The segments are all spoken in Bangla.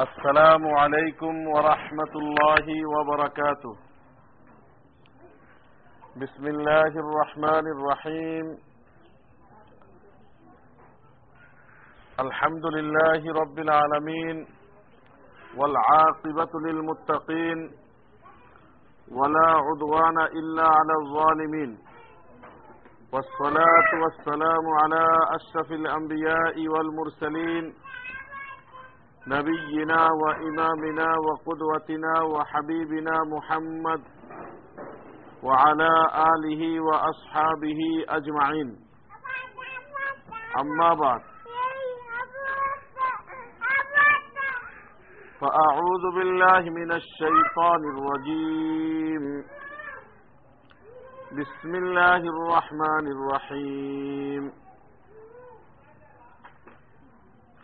السلام عليكم ورحمة الله وبركاته. بسم الله الرحمن الرحيم. الحمد لله رب العالمين والعاقبة للمتقين ولا عدوان إلا على الظالمين. والصلاة والسلام على أشرف الأنبياء والمرسلين نبينا وإمامنا وقدوتنا وحبيبنا محمد وعلى آله وأصحابه أجمعين. أما بعد. فأعوذ بالله من الشيطان الرجيم. بسم الله الرحمن الرحيم.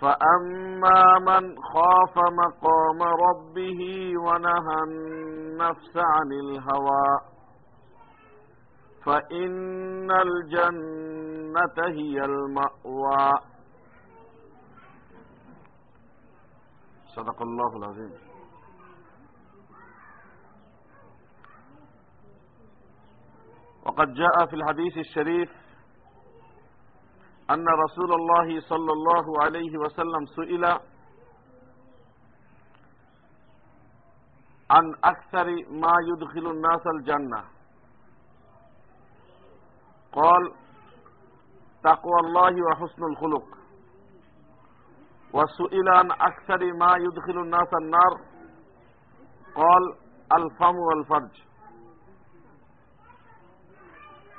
فأما من خاف مقام ربه ونهى النفس عن الهوى فإن الجنة هي المأوى صدق الله العظيم. وقد جاء في الحديث الشريف أن رسول الله صلى الله عليه وسلم سئل عن أكثر ما يدخل الناس الجنة. قال تقوى الله وحسن الخلق. وسئل عن أكثر ما يدخل الناس النار. قال الفم والفرج.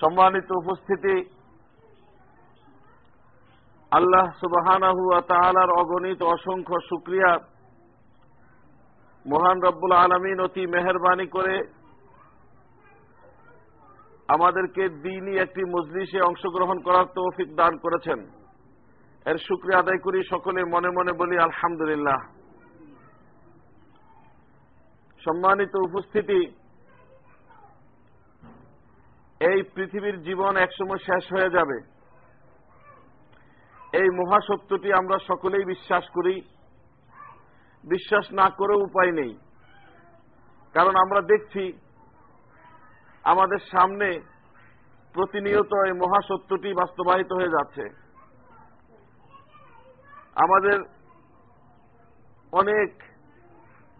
সম্মানিত উপস্থিতি। আল্লাহ তালার অগণিত অসংখ্য শুক্রিয়া। মহান রব্বুল আলমিন অতি মেহরবানি করে আমাদেরকে দিনই একটি মজলিসে অংশগ্রহণ করার তৌফিক দান করেছেন। এর শুক্রিয়া আদায় করি সকলে মনে মনে বলি আলহামদুলিল্লাহ। সম্মানিত উপস্থিতি এই পৃথিবীর জীবন একসময় শেষ হয়ে যাবে। এই মহাসত্যটি আমরা সকলেই বিশ্বাস করি। বিশ্বাস না করেও উপায় নেই। কারণ আমরা দেখছি, আমাদের সামনে প্রতিনিয়ত এই মহাসত্যটি বাস্তবায়িত হয়ে যাচ্ছে। আমাদের অনেক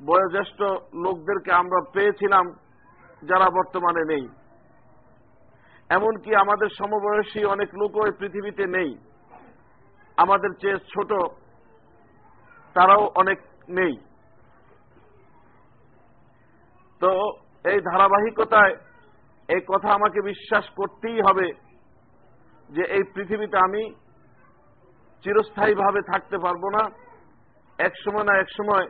বয়োজ্যেষ্ঠ লোকদেরকে আমরা পেয়েছিলাম যারা বর্তমানে নেই। এমনকি আমাদের সমবয়সী অনেক লোকও এই পৃথিবীতে নেই। আমাদের চেয়ে ছোট তারাও অনেক নেই। তো এই ধারাবাহিকতায় এই কথা আমাকে বিশ্বাস করতেই হবে যে এই পৃথিবীতে আমি চিরস্থায়ীভাবে থাকতে পারব না। এক সময় না এক সময়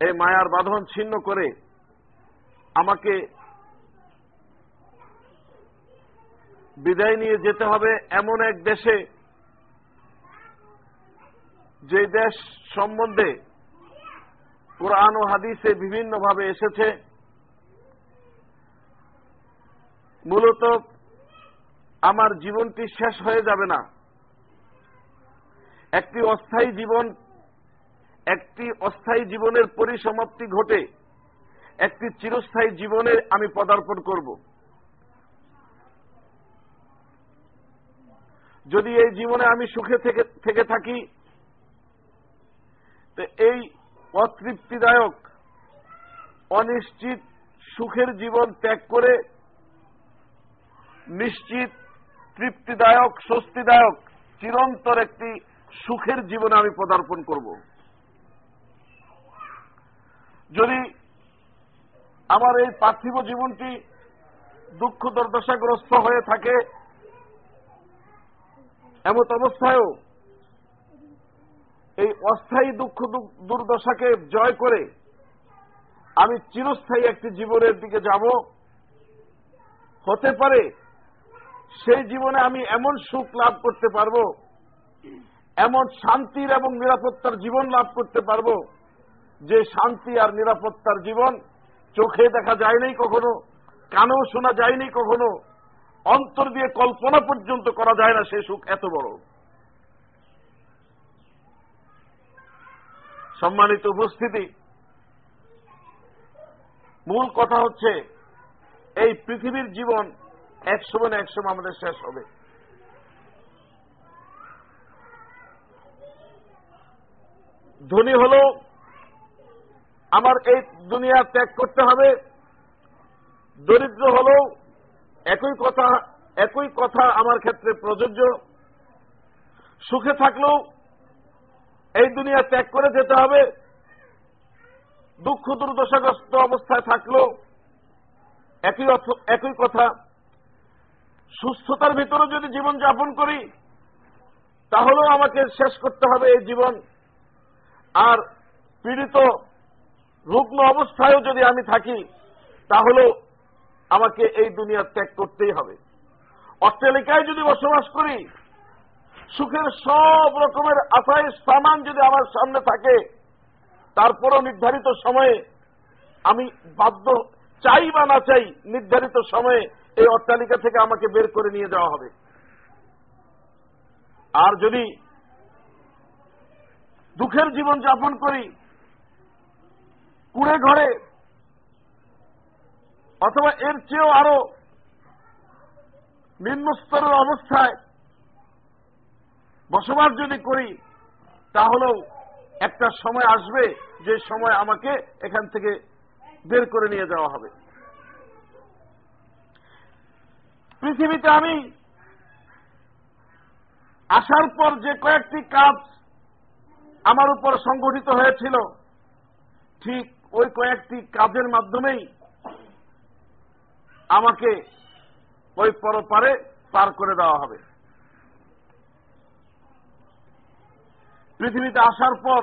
এই মায়ার বাঁধন ছিন্ন করে আমাকে বিদায় নিয়ে যেতে হবে এমন এক দেশে যে দেশ সম্বন্ধে কোরআন ও হাদিসে বিভিন্নভাবে এসেছে। মূলত আমার জীবনটি শেষ হয়ে যাবে না। একটি অস্থায়ী জীবন, একটি অস্থায়ী জীবনের পরিসমাপ্তি ঘটে, একটি চিরস্থায়ী জীবনে আমি পদার্পণ করব। যদি এই জীবনে আমি সুখে থেকে থেকে থাকি, তো এই অতৃপ্তিদায়ক, অনিশ্চিত সুখের জীবন ত্যাগ করে নিশ্চিত, তৃপ্তিদায়ক, স্বস্তিদায়ক, চিরন্তর একটি সুখের জীবনে আমি পদার্পণ করব। যদি আমার এই পার্থিব জীবনটি দুঃখ দুর্দশাগ্রস্ত হয়ে থাকে এমত অবস্থায়ও এই অস্থায়ী দুঃখ দুর্দশাকে জয় করে আমি চিরস্থায়ী একটি জীবনের দিকে যাব। হতে পারে সেই জীবনে আমি এমন সুখ লাভ করতে পারব, এমন শান্তির এবং নিরাপত্তার জীবন লাভ করতে পারব, যে শান্তি আর নিরাপত্তার জীবন চোখে দেখা যায়নি কখনো, কানেও শোনা যায়নি কখনো। অন্তর দিয়ে কল্পনা পর্যন্ত করা যায় না সে সুখ এত বড়। সম্মানিত উপস্থিতি, মূল কথা হচ্ছে, এই পৃথিবীর জীবন এক সময় না আমাদের শেষ হবে। ধনী হলো আমার এই দুনিয়া ত্যাগ করতে হবে, দরিদ্র হলেও একই কথা একই কথা আমার ক্ষেত্রে প্রযোজ্য। সুখে থাকলেও এই দুনিয়া ত্যাগ করে যেতে হবে। দুঃখ দুর্দশাগ্রস্ত অবস্থায় থাকলেও একই একই কথা। সুস্থতার ভিতরে যদি জীবন যাপন করি, তাহলেও আমাকে শেষ করতে হবে এই জীবন। আর পীড়িত, রুগ্ন অবস্থায়ও যদি আমি থাকি, তাহলেও আমাকে এই দুনিয়া ত্যাগ করতেই হবে। অট্টালিকায় যদি বসবাস করি, সুখের সব রকমের আশায় সামান যদি আমার সামনে থাকে, তারপরও নির্ধারিত সময়ে আমি বাধ্য চাই বা না চাই, নির্ধারিত সময়ে এই অট্টালিকা থেকে আমাকে বের করে নিয়ে যাওয়া হবে। আর যদি দুঃখের জীবন যাপন করি, কুড়ে ঘরে অথবা এর চেয়েও আরও নিম্ন স্তরের অবস্থায় বসবাস যদি করি, তাহলেও একটা সময় আসবে যে সময় আমাকে এখান থেকে বের করে নিয়ে যাওয়া হবে। পৃথিবীতে আমি আসার পর যে কয়েকটি কাজ আমার উপর সংগঠিত হয়েছিল, ঠিক ওই কয়েকটি কাজের মাধ্যমেই আমাকে ওই পরপারে পার করে দেওয়া হবে। পৃথিবীতে আসার পর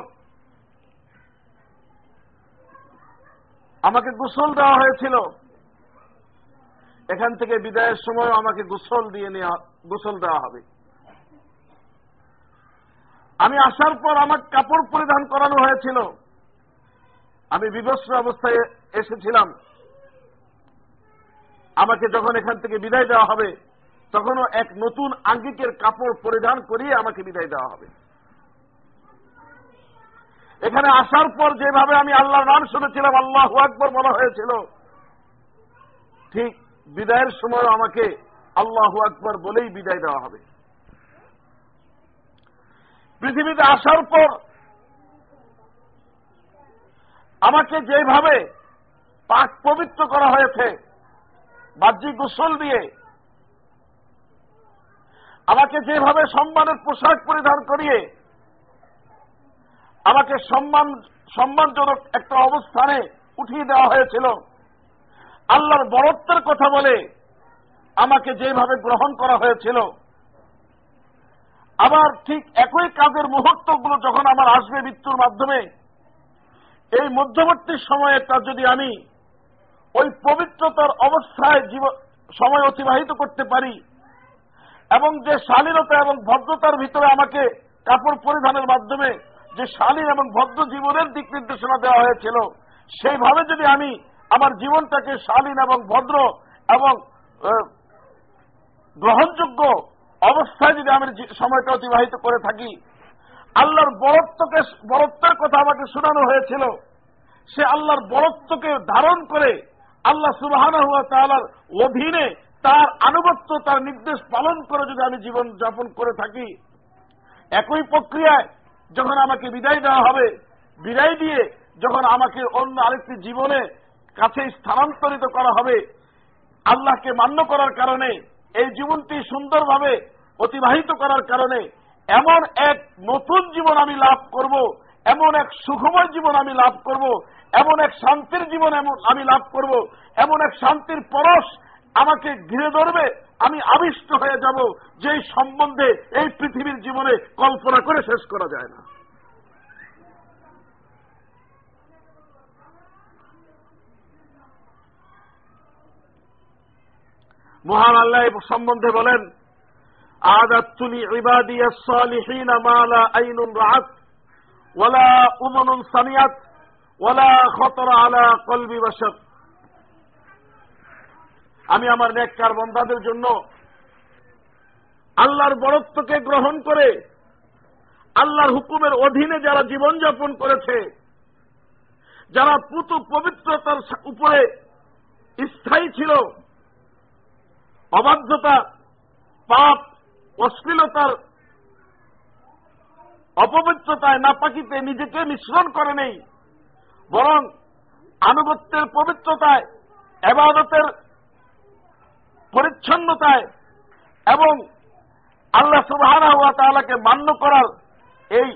আমাকে গোসল দেওয়া হয়েছিল। এখান থেকে বিদায়ের সময় আমাকে গোসল দিয়ে নেওয়া, গোসল দেওয়া হবে। আমি আসার পর আমার কাপড় পরিধান করানো হয়েছিল। আমি বিবস্ত্র অবস্থায় এসেছিলাম। আমাকে যখন এখান থেকে বিদায় দেওয়া হবে, তখনও এক নতুন আঙ্গিকের কাপড় পরিধান করিয়ে আমাকে বিদায় দেওয়া হবে। এখানে আসার পর যেভাবে আমি আল্লাহর নাম শুনেছিলাম, আল্লাহ আকবর বলা হয়েছিল, ঠিক বিদায়ের সময় আমাকে আল্লাহ আকবর বলেই বিদায় দেওয়া হবে। পৃথিবীতে আসার পর আমাকে যেভাবে পাক পবিত্র করা হয়েছে বাহ্যিক গোসল দিয়ে। আমাকে যেভাবে সম্মানের পোশাক পরিধান করিয়ে, আমাকে সম্মান, সম্মানজনক একটা অবস্থানে উঠিয়ে দেওয়া হয়েছিল, আল্লাহর বরত্বের কথা বলে আমাকে যেভাবে গ্রহণ করা হয়েছিল, আবার ঠিক একই কাজের মুহূর্তগুলো যখন আমার আসবে মৃত্যুর মাধ্যমে, এই মধ্যবর্তী সময়টা যদি আমি ওই পবিত্রতার অবস্থায় সময় অতিবাহিত করতে পারি। এবং যে শালীনতা এবং ভদ্রতার ভিতরে আমাকে কাপড় পরিধানের মাধ্যমে যে শালীন এবং ভদ্র জীবনের দিক নির্দেশনা দেওয়া হয়েছিল, সেইভাবে যদি আমি আমার জীবনটাকে শালীন এবং ভদ্র এবং গ্রহণযোগ্য অবস্থায় যদি আমি সময়টা অতিবাহিত করে থাকি, আল্লাহর বরত্বকে বরত্বের কথা আমাকে শোনানো হয়েছিল, সে আল্লাহর বরত্বকে ধারণ করে আল্লাহ তালার অধীনে তার আনুগত্য, তার নির্দেশ পালন করে যদি আমি জীবন যাপন করে থাকি, একই প্রক্রিয়ায় যখন আমাকে বিদায় দেওয়া হবে, বিদায় দিয়ে যখন আমাকে অন্য আরেকটি জীবনে কাছে স্থানান্তরিত করা হবে, আল্লাহকে মান্য করার কারণে, এই জীবনটি সুন্দরভাবে অতিবাহিত করার কারণে, এমন এক নতুন জীবন আমি লাভ করব, এমন এক সুখময় জীবন আমি লাভ করব এমন এক শান্তির জীবন এমন আমি লাভ করব, এমন এক শান্তির পরশ আমাকে ঘিরে ধরবে, আমি আবিষ্ট হয়ে যাব যে সম্বন্ধে এই পৃথিবীর জীবনে কল্পনা করে শেষ করা যায় না। মহান আল্লাহ সম্বন্ধে বলেন আদাতুলি ইবাদিয়া সালিহিন মালা আইনুন রাত ওয়ালা উমনুন সামিয়াত ওয়ালা খতর আলা কলবি বাসক আমি আমার নেককার বন্দাদের জন্য আল্লাহর বরত্বকে গ্রহণ করে আল্লাহর হুকুমের অধীনে যারা জীবনযাপন করেছে, যারা পুত পবিত্রতার উপরে স্থায়ী ছিল, অবাধ্যতা, পাপ, অশ্লীলতার অপবিত্রতায় নাপাকিতে নিজেকে মিশ্রণ করে নেই বরং আনুগত্যের পবিত্রতায়, এবাদতের পরিচ্ছন্নতায় এবং আল্লাহ সুবাহ তালাকে মান্য করার এই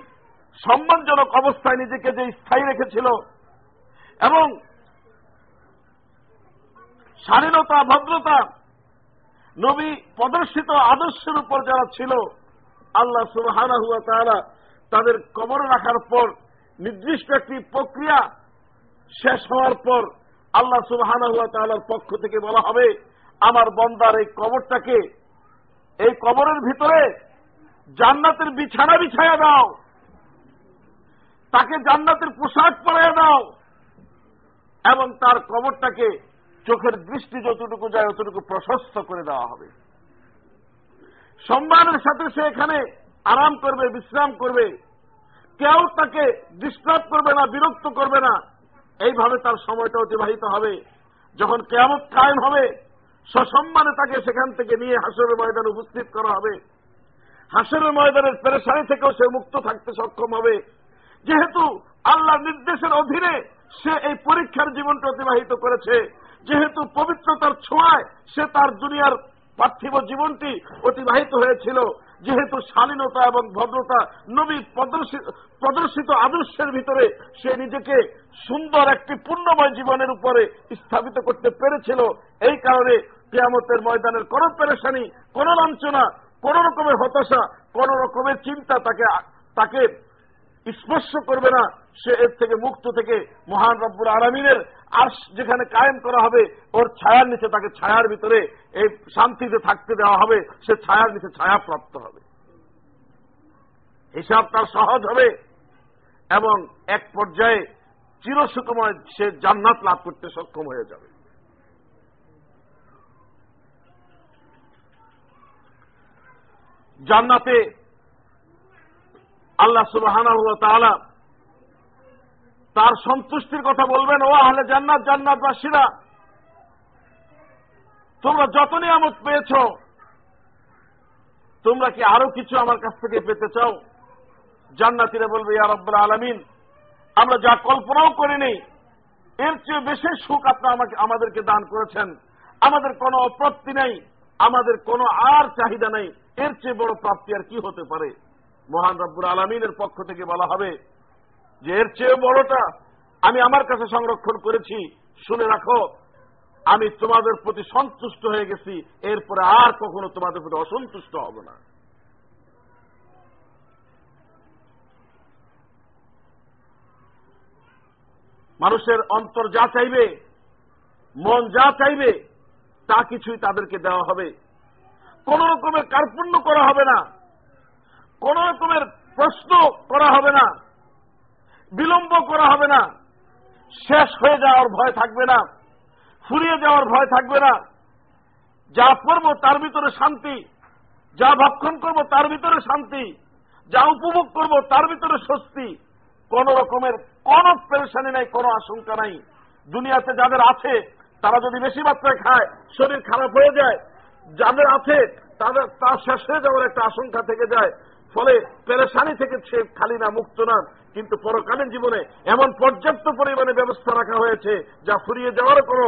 সম্মানজনক অবস্থায় নিজেকে যে স্থায়ী রেখেছিল এবং স্বাধীনতা ভদ্রতা, নবী প্রদর্শিত আদর্শের উপর যারা ছিল, আল্লাহ সুবাহানা তারা তাদের কবর রাখার পর নির্দিষ্ট একটি প্রক্রিয়া শেষ হওয়ার পর আল্লাহ সুবাহানা পক্ষ থেকে বলা হবে, আমার বন্দার এই কবরটাকে, এই কবরের ভিতরে জান্নাতের বিছানা বিছায়া দাও, তাকে জান্নাতের পোশাক পরাইয়া দাও এবং তার কবরটাকে চোখের দৃষ্টি যতটুকু যায় অতটুকু প্রশস্ত করে দেওয়া হবে। সম্মানের সাথে সে এখানে আরাম করবে, বিশ্রাম করবে। কেউ তাকে ডিস্টার্ব করবে না, বিরক্ত করবে না। এইভাবে তার সময়টা অতিবাহিত হবে। যখন কেমন কায়েম হবে, সসম্মানে তাকে সেখান থেকে নিয়ে হাসরের ময়দানে উপস্থিত করা হবে। হাসরের ময়দানের পেরেশানি থেকেও সে মুক্ত থাকতে সক্ষম হবে। যেহেতু আল্লাহ নির্দেশের অধীনে সে এই পরীক্ষার জীবনটা অতিবাহিত করেছে, যেহেতু পবিত্রতার ছোঁয়ায় সে তার দুনিয়ার পার্থিব জীবনটি অতিবাহিত হয়েছিল যেহেতু শালীনতা এবং ভদ্রতা নবী প্রদর্শিত আদর্শের ভিতরে সে নিজেকে সুন্দর একটি পূর্ণময় জীবনের উপরে স্থাপিত করতে পেরেছিল। এই কারণে কেয়ামতের ময়দানের কোন পেরেশানি, কোন লাঞ্ছনা, কোন রকমের হতাশা, কোন রকমের চিন্তা তাকে তাকে স্পর্শ করবে না। সে এর থেকে মুক্ত থেকে মহান রব্বুল আলমিনের আর যেখানে কায়েম করা হবে, ওর ছায়ার নিচে তাকে ছায়ার ভিতরে এই শান্তিতে থাকতে দেওয়া হবে, সে ছায়ার নিচে ছায়া প্রাপ্ত হবে। হিসাব তার সহজ হবে এবং এক পর্যায়ে চিরসুকুময় সে জান্নাত লাভ করতে সক্ষম হয়ে যাবে। জান্নাতে আল্লাহ সুবাহ তার সন্তুষ্টির কথা বলবেন, ও আহলে জান্নাত জান্নাত বাসীরা তোমরা যত নিয়ামত পেয়েছ, তোমরা কি আরও কিছু আমার কাছ থেকে পেতে চাও? জান্নাতিরা বলবে, ইয়া রব্বুল আলমিন, আমরা যা কল্পনাও করিনি, এর চেয়ে বেশি সুখ আপনি আমাকে, আমাদেরকে দান করেছেন। আমাদের কোনো অপ্রাপ্তি নেই, আমাদের কোনো আর চাহিদা নেই, এর চেয়ে বড় প্রাপ্তি আর কি হতে পারে? মহান রব্বুর আলমিনের পক্ষ থেকে বলা হবে যে এর চেয়ে বড়টা আমি আমার কাছে সংরক্ষণ করেছি, শুনে রাখো, আমি তোমাদের প্রতি সন্তুষ্ট হয়ে গেছি, এরপরে আর কখনো তোমাদের প্রতি অসন্তুষ্ট হব না। মানুষের অন্তর যা চাইবে, মন যা চাইবে, তা কিছুই তাদেরকে দেওয়া হবে। কোন রকমের কার্পণ্য করা হবে না। কোন রকমের প্রশ্ন করা হবে না। বিলম্ব করা হবে না। শেষ হয়ে যাওয়ার ভয় থাকবে না। ফুরিয়ে যাওয়ার ভয় থাকবে না। যা করব তার ভিতরে শান্তি। যা ভক্ষণ করব তার ভিতরে শান্তি। যা উপভোগ করব তার ভিতরে স্বস্তি। কোন রকমের কোন পেরেশানি নাই, কোন আশঙ্কা নাই। দুনিয়াতে যাদের আছে, তারা যদি বেশি মাত্রায় খায়, শরীর খারাপ হয়ে যায়। যাদের আছে, তাদের তার শেষ হয়ে যাওয়ার একটা আশঙ্কা থেকে যায়। ফলে পেরেশানি থেকে সে খালি না, মুক্ত না। কিন্তু পরকালীন জীবনে এমন পর্যাপ্ত পরিমাণে ব্যবস্থা রাখা হয়েছে যা ফুরিয়ে যাওয়ার কোন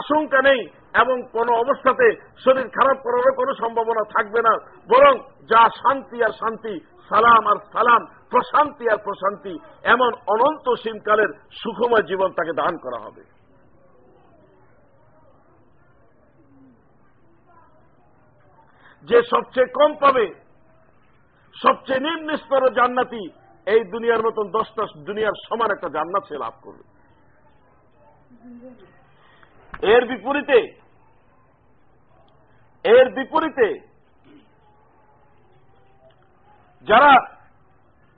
আশঙ্কা নেই এবং কোন অবস্থাতে শরীর খারাপ করারও কোনো সম্ভাবনা থাকবে না। বরং যা শান্তি আর শান্তি, সালাম আর সালাম, প্রশান্তি আর প্রশান্তি, এমন অনন্ত সীমকালের সুখময় জীবন তাকে দান করা হবে। যে সবচেয়ে কম পাবে, সবচেয়ে নিম্ন স্তরের জান্নাতি এই দুনিয়ার মতন দশটা দুনিয়ার সমান একটা জান্নাত সে লাভ করবে। এর বিপরীতে এর বিপরীতে যারা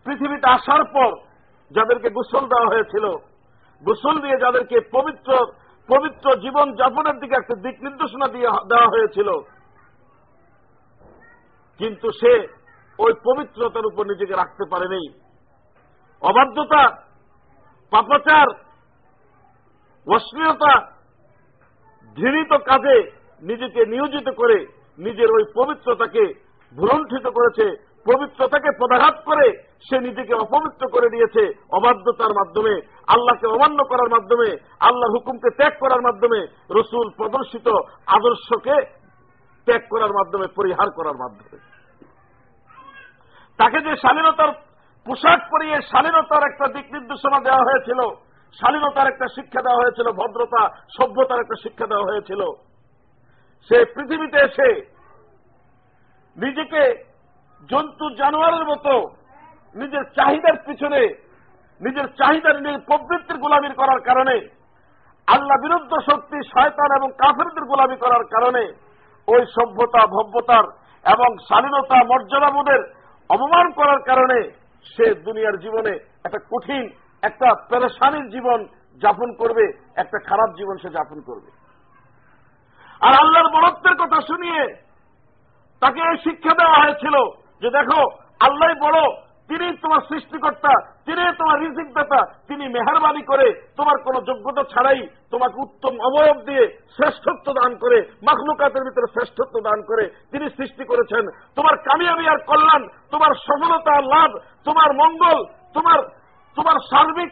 পৃথিবীতে আসার পর যাদেরকে গোসল দেওয়া হয়েছিল, গোসল দিয়ে যাদেরকে পবিত্র পবিত্র জীবন যাপনের দিকে একটা দিক নির্দেশনা দিয়ে দেওয়া হয়েছিল, কিন্তু সে ওই পবিত্রতার উপর নিজেকে রাখতে পারেনি। অবাধ্যতা, পাপাচার, অশ্লীলতা, ঘৃণিত কাজে নিজেকে নিয়োজিত করে নিজের ওই পবিত্রতাকে ভুলণ্ঠিত করেছে, পবিত্রতাকে পদাঘাত করে সে নিজেকে অপবিত্র করে দিয়েছে অবাধ্যতার মাধ্যমে, আল্লাহকে অমান্য করার মাধ্যমে, আল্লাহর হুকুমকে ত্যাগ করার মাধ্যমে, রসুল প্রদর্শিত আদর্শকে ত্যাগ করার মাধ্যমে, পরিহার করার মাধ্যমে। তাকে যে শালীনতার পোশাক পরিয়ে শালীনতার একটা দিক নির্দেশনা দেওয়া হয়েছিল। শালীনতার একটা শিক্ষা দেওয়া হয়েছিল, ভদ্রতা, সভ্যতার একটা শিক্ষা দেওয়া হয়েছিল। সে পৃথিবীতে এসে নিজেকে জন্তু জানোয়ারের মতো নিজের চাহিদার পিছনে, নিজের চাহিদার নিজের প্রবৃত্তির গোলামির করার কারণে, আল্লাহ বিরুদ্ধ শক্তি, শয়তান এবং কাফেরদের গোলামি করার কারণে ওই সভ্যতা, ভব্যতার এবং স্বাধীনতা মর্যাদাবোধের অপমান করার কারণে সে দুনিয়ার জীবনে একটা কঠিন, একটা পেরেশানির জীবন যাপন করবে, একটা খারাপ জীবন সে যাপন করবে। আর আল্লাহর বরত্বের কথা শুনিয়ে তাকে শিক্ষা দেওয়া হয়েছিল যে দেখো আল্লাহ বড় তিনি তোমার সৃষ্টিকর্তা, তিনি তোমার রিজিক দাতা তিনি মেহরবানি করে তোমার কোন যোগ্যতা ছাড়াই তোমাকে উত্তম অবয়ব দিয়ে শ্রেষ্ঠত্ব দান করে, মাখলুকাতের ভিতরে শ্রেষ্ঠত্ব দান করে তিনি সৃষ্টি করেছেন। তোমার কামিয়াবি আর কল্যাণ, তোমার সফলতা লাভ, তোমার মঙ্গল, তোমার তোমার সার্বিক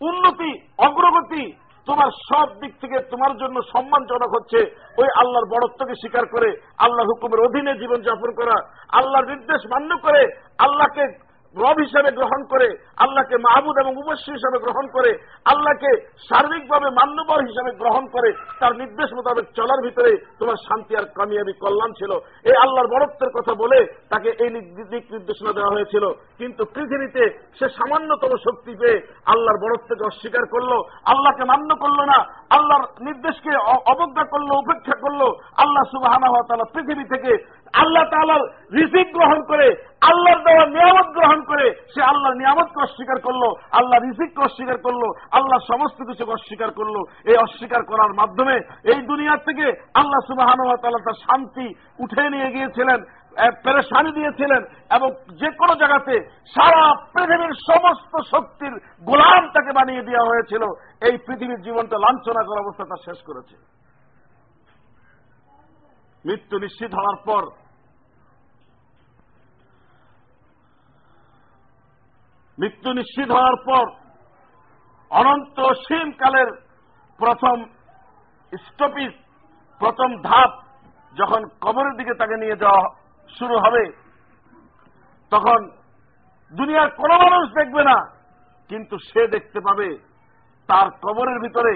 উন্নতি, অগ্রগতি তোমার সব দিক থেকে তোমার জন্য সম্মানজনক হচ্ছে ওই আল্লাহর বড়ত্বকে স্বীকার করে আল্লাহ হুকুমের অধীনে জীবনযাপন করা, আল্লাহর নির্দেশ মান্য করে, আল্লাহকে রব হিসাবে গ্রহণ করে, আল্লাহকে মাহবুদ এবং উপস্য হিসাবে গ্রহণ করে, আল্লাহকে সার্বিকভাবে মান্যবর হিসাবে গ্রহণ করে, তার নির্দেশ মোতাবেক চলার ভিতরে তোমার শান্তি আর কামিয়াবি কল্যাণ ছিল। এই আল্লাহর বরত্বের কথা বলে তাকে এই দিক নির্দেশনা দেওয়া হয়েছিল। কিন্তু পৃথিবীতে সে সামান্যতম শক্তি পেয়ে আল্লাহর বরত্বকে অস্বীকার করল, আল্লাহকে মান্য করল না, আল্লাহর নির্দেশকে অবজ্ঞা করল, উপেক্ষা করল, আল্লাহ সুবাহ পৃথিবী থেকে আল্লাহ তালার রিসিক গ্রহণ করে, আল্লাহর দেওয়া নিয়ামত গ্রহণ করে, সে আল্লাহর নিয়ামতকে অস্বীকার করল আল্লাহ রিসিককে অস্বীকার করল আল্লাহ সমস্ত কিছুকে অস্বীকার করল। এই অস্বীকার করার মাধ্যমে এই দুনিয়ার থেকে আল্লাহ সুবাহান তার শান্তি উঠে নিয়ে গিয়েছিলেন পেরেশানি দিয়েছিলেন এবং যে কোনো জায়গাতে সারা পৃথিবীর সমস্ত শক্তির গোলাম তাকে বানিয়ে দেওয়া হয়েছিল। এই পৃথিবীর জীবনটা লাঞ্ছনা করার অবস্থা তা শেষ করেছে। মৃত্যু নিশ্চিত হওয়ার পর মৃত্যু নিশ্চিত হওয়ার পর অনন্ত কালের প্রথম স্টপিস প্রথম ধাপ যখন কবরের দিকে তাকে নিয়ে যাওয়া শুরু হবে, তখন দুনিয়ার কোন মানুষ দেখবে না, কিন্তু সে দেখতে পাবে তার কবরের ভিতরে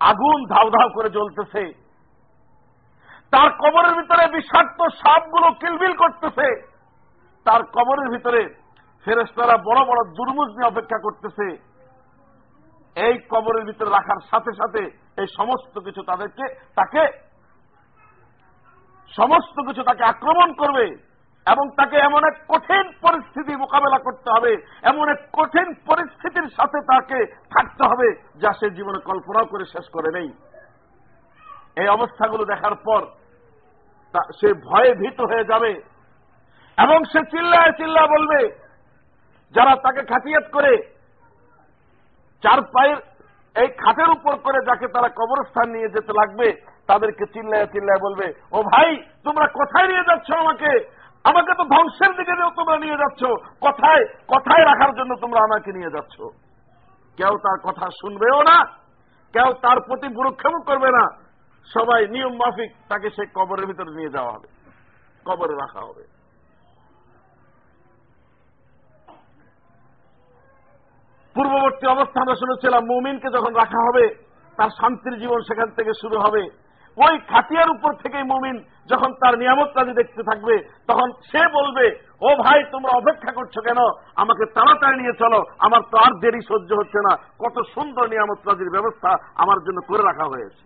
আগুন ধাউ ধাউ করে জ্বলতেছে। তার কবরের ভিতরে বিষাক্ত সাপগুলো কিলবিল করতেছে। তার কবরের ভিতরে ফেরেস্তারা বড় বড় দুর্মুজ নিয়ে অপেক্ষা করতেছে। এই কবরের ভিতরে রাখার সাথে সাথে এই সমস্ত কিছু তাদেরকে, তাকে সমস্ত কিছু তাকে আক্রমণ করবে এবং তাকে এমন এক কঠিন পরিস্থিতি মোকাবেলা করতে হবে, এমন এক কঠিন পরিস্থিতির সাথে তাকে থাকতে হবে যা সে জীবনে কল্পনাও করে শেষ করে নেই। এই অবস্থাগুলো দেখার পর সে ভয়ে ভীত হয়ে যাবে এবং সে চিল্লায় চিল্লা বলবে যারা তাকে খাটিয়াত করে, চার পায়ের এই খাটের উপর করে যাকে তারা কবরস্থান নিয়ে যেতে লাগবে, তাদেরকে চিল্লায় চিল্লায় বলবে, ও ভাই, তোমরা কোথায় নিয়ে যাচ্ছ আমাকে? আমাকে তো ধ্বংসের দিকে তোমরা নিয়ে যাচ্ছ। কথায়? কথায় রাখার জন্য তোমরা আমাকে নিয়ে যাচ্ছ? কেউ তার কথা শুনবেও না, কেউ তার প্রতি ভুরুক্ষেপ করবে না। সবাই নিয়ম মাফিক তাকে সেই কবরের ভিতরে নিয়ে যাওয়া হবে, কবরে রাখা হবে। পূর্ববর্তী অবস্থা আমরা শুনেছিলাম, মুমিনকে যখন রাখা হবে, তার শান্তির জীবন সেখান থেকে শুরু হবে। ওই খাটিয়ার উপর থেকেই মুমিন যখন তার নিয়ামত কাজী দেখতে থাকবে, তখন সে বলবে, ও ভাই, তোমরা অপেক্ষা করছ কেন? আমাকে তাড়াতাড়ি নিয়ে চলো, আমার তো আর দেরি সহ্য হচ্ছে না। কত সুন্দর নিয়ামত কাজীর ব্যবস্থা আমার জন্য করে রাখা হয়েছে।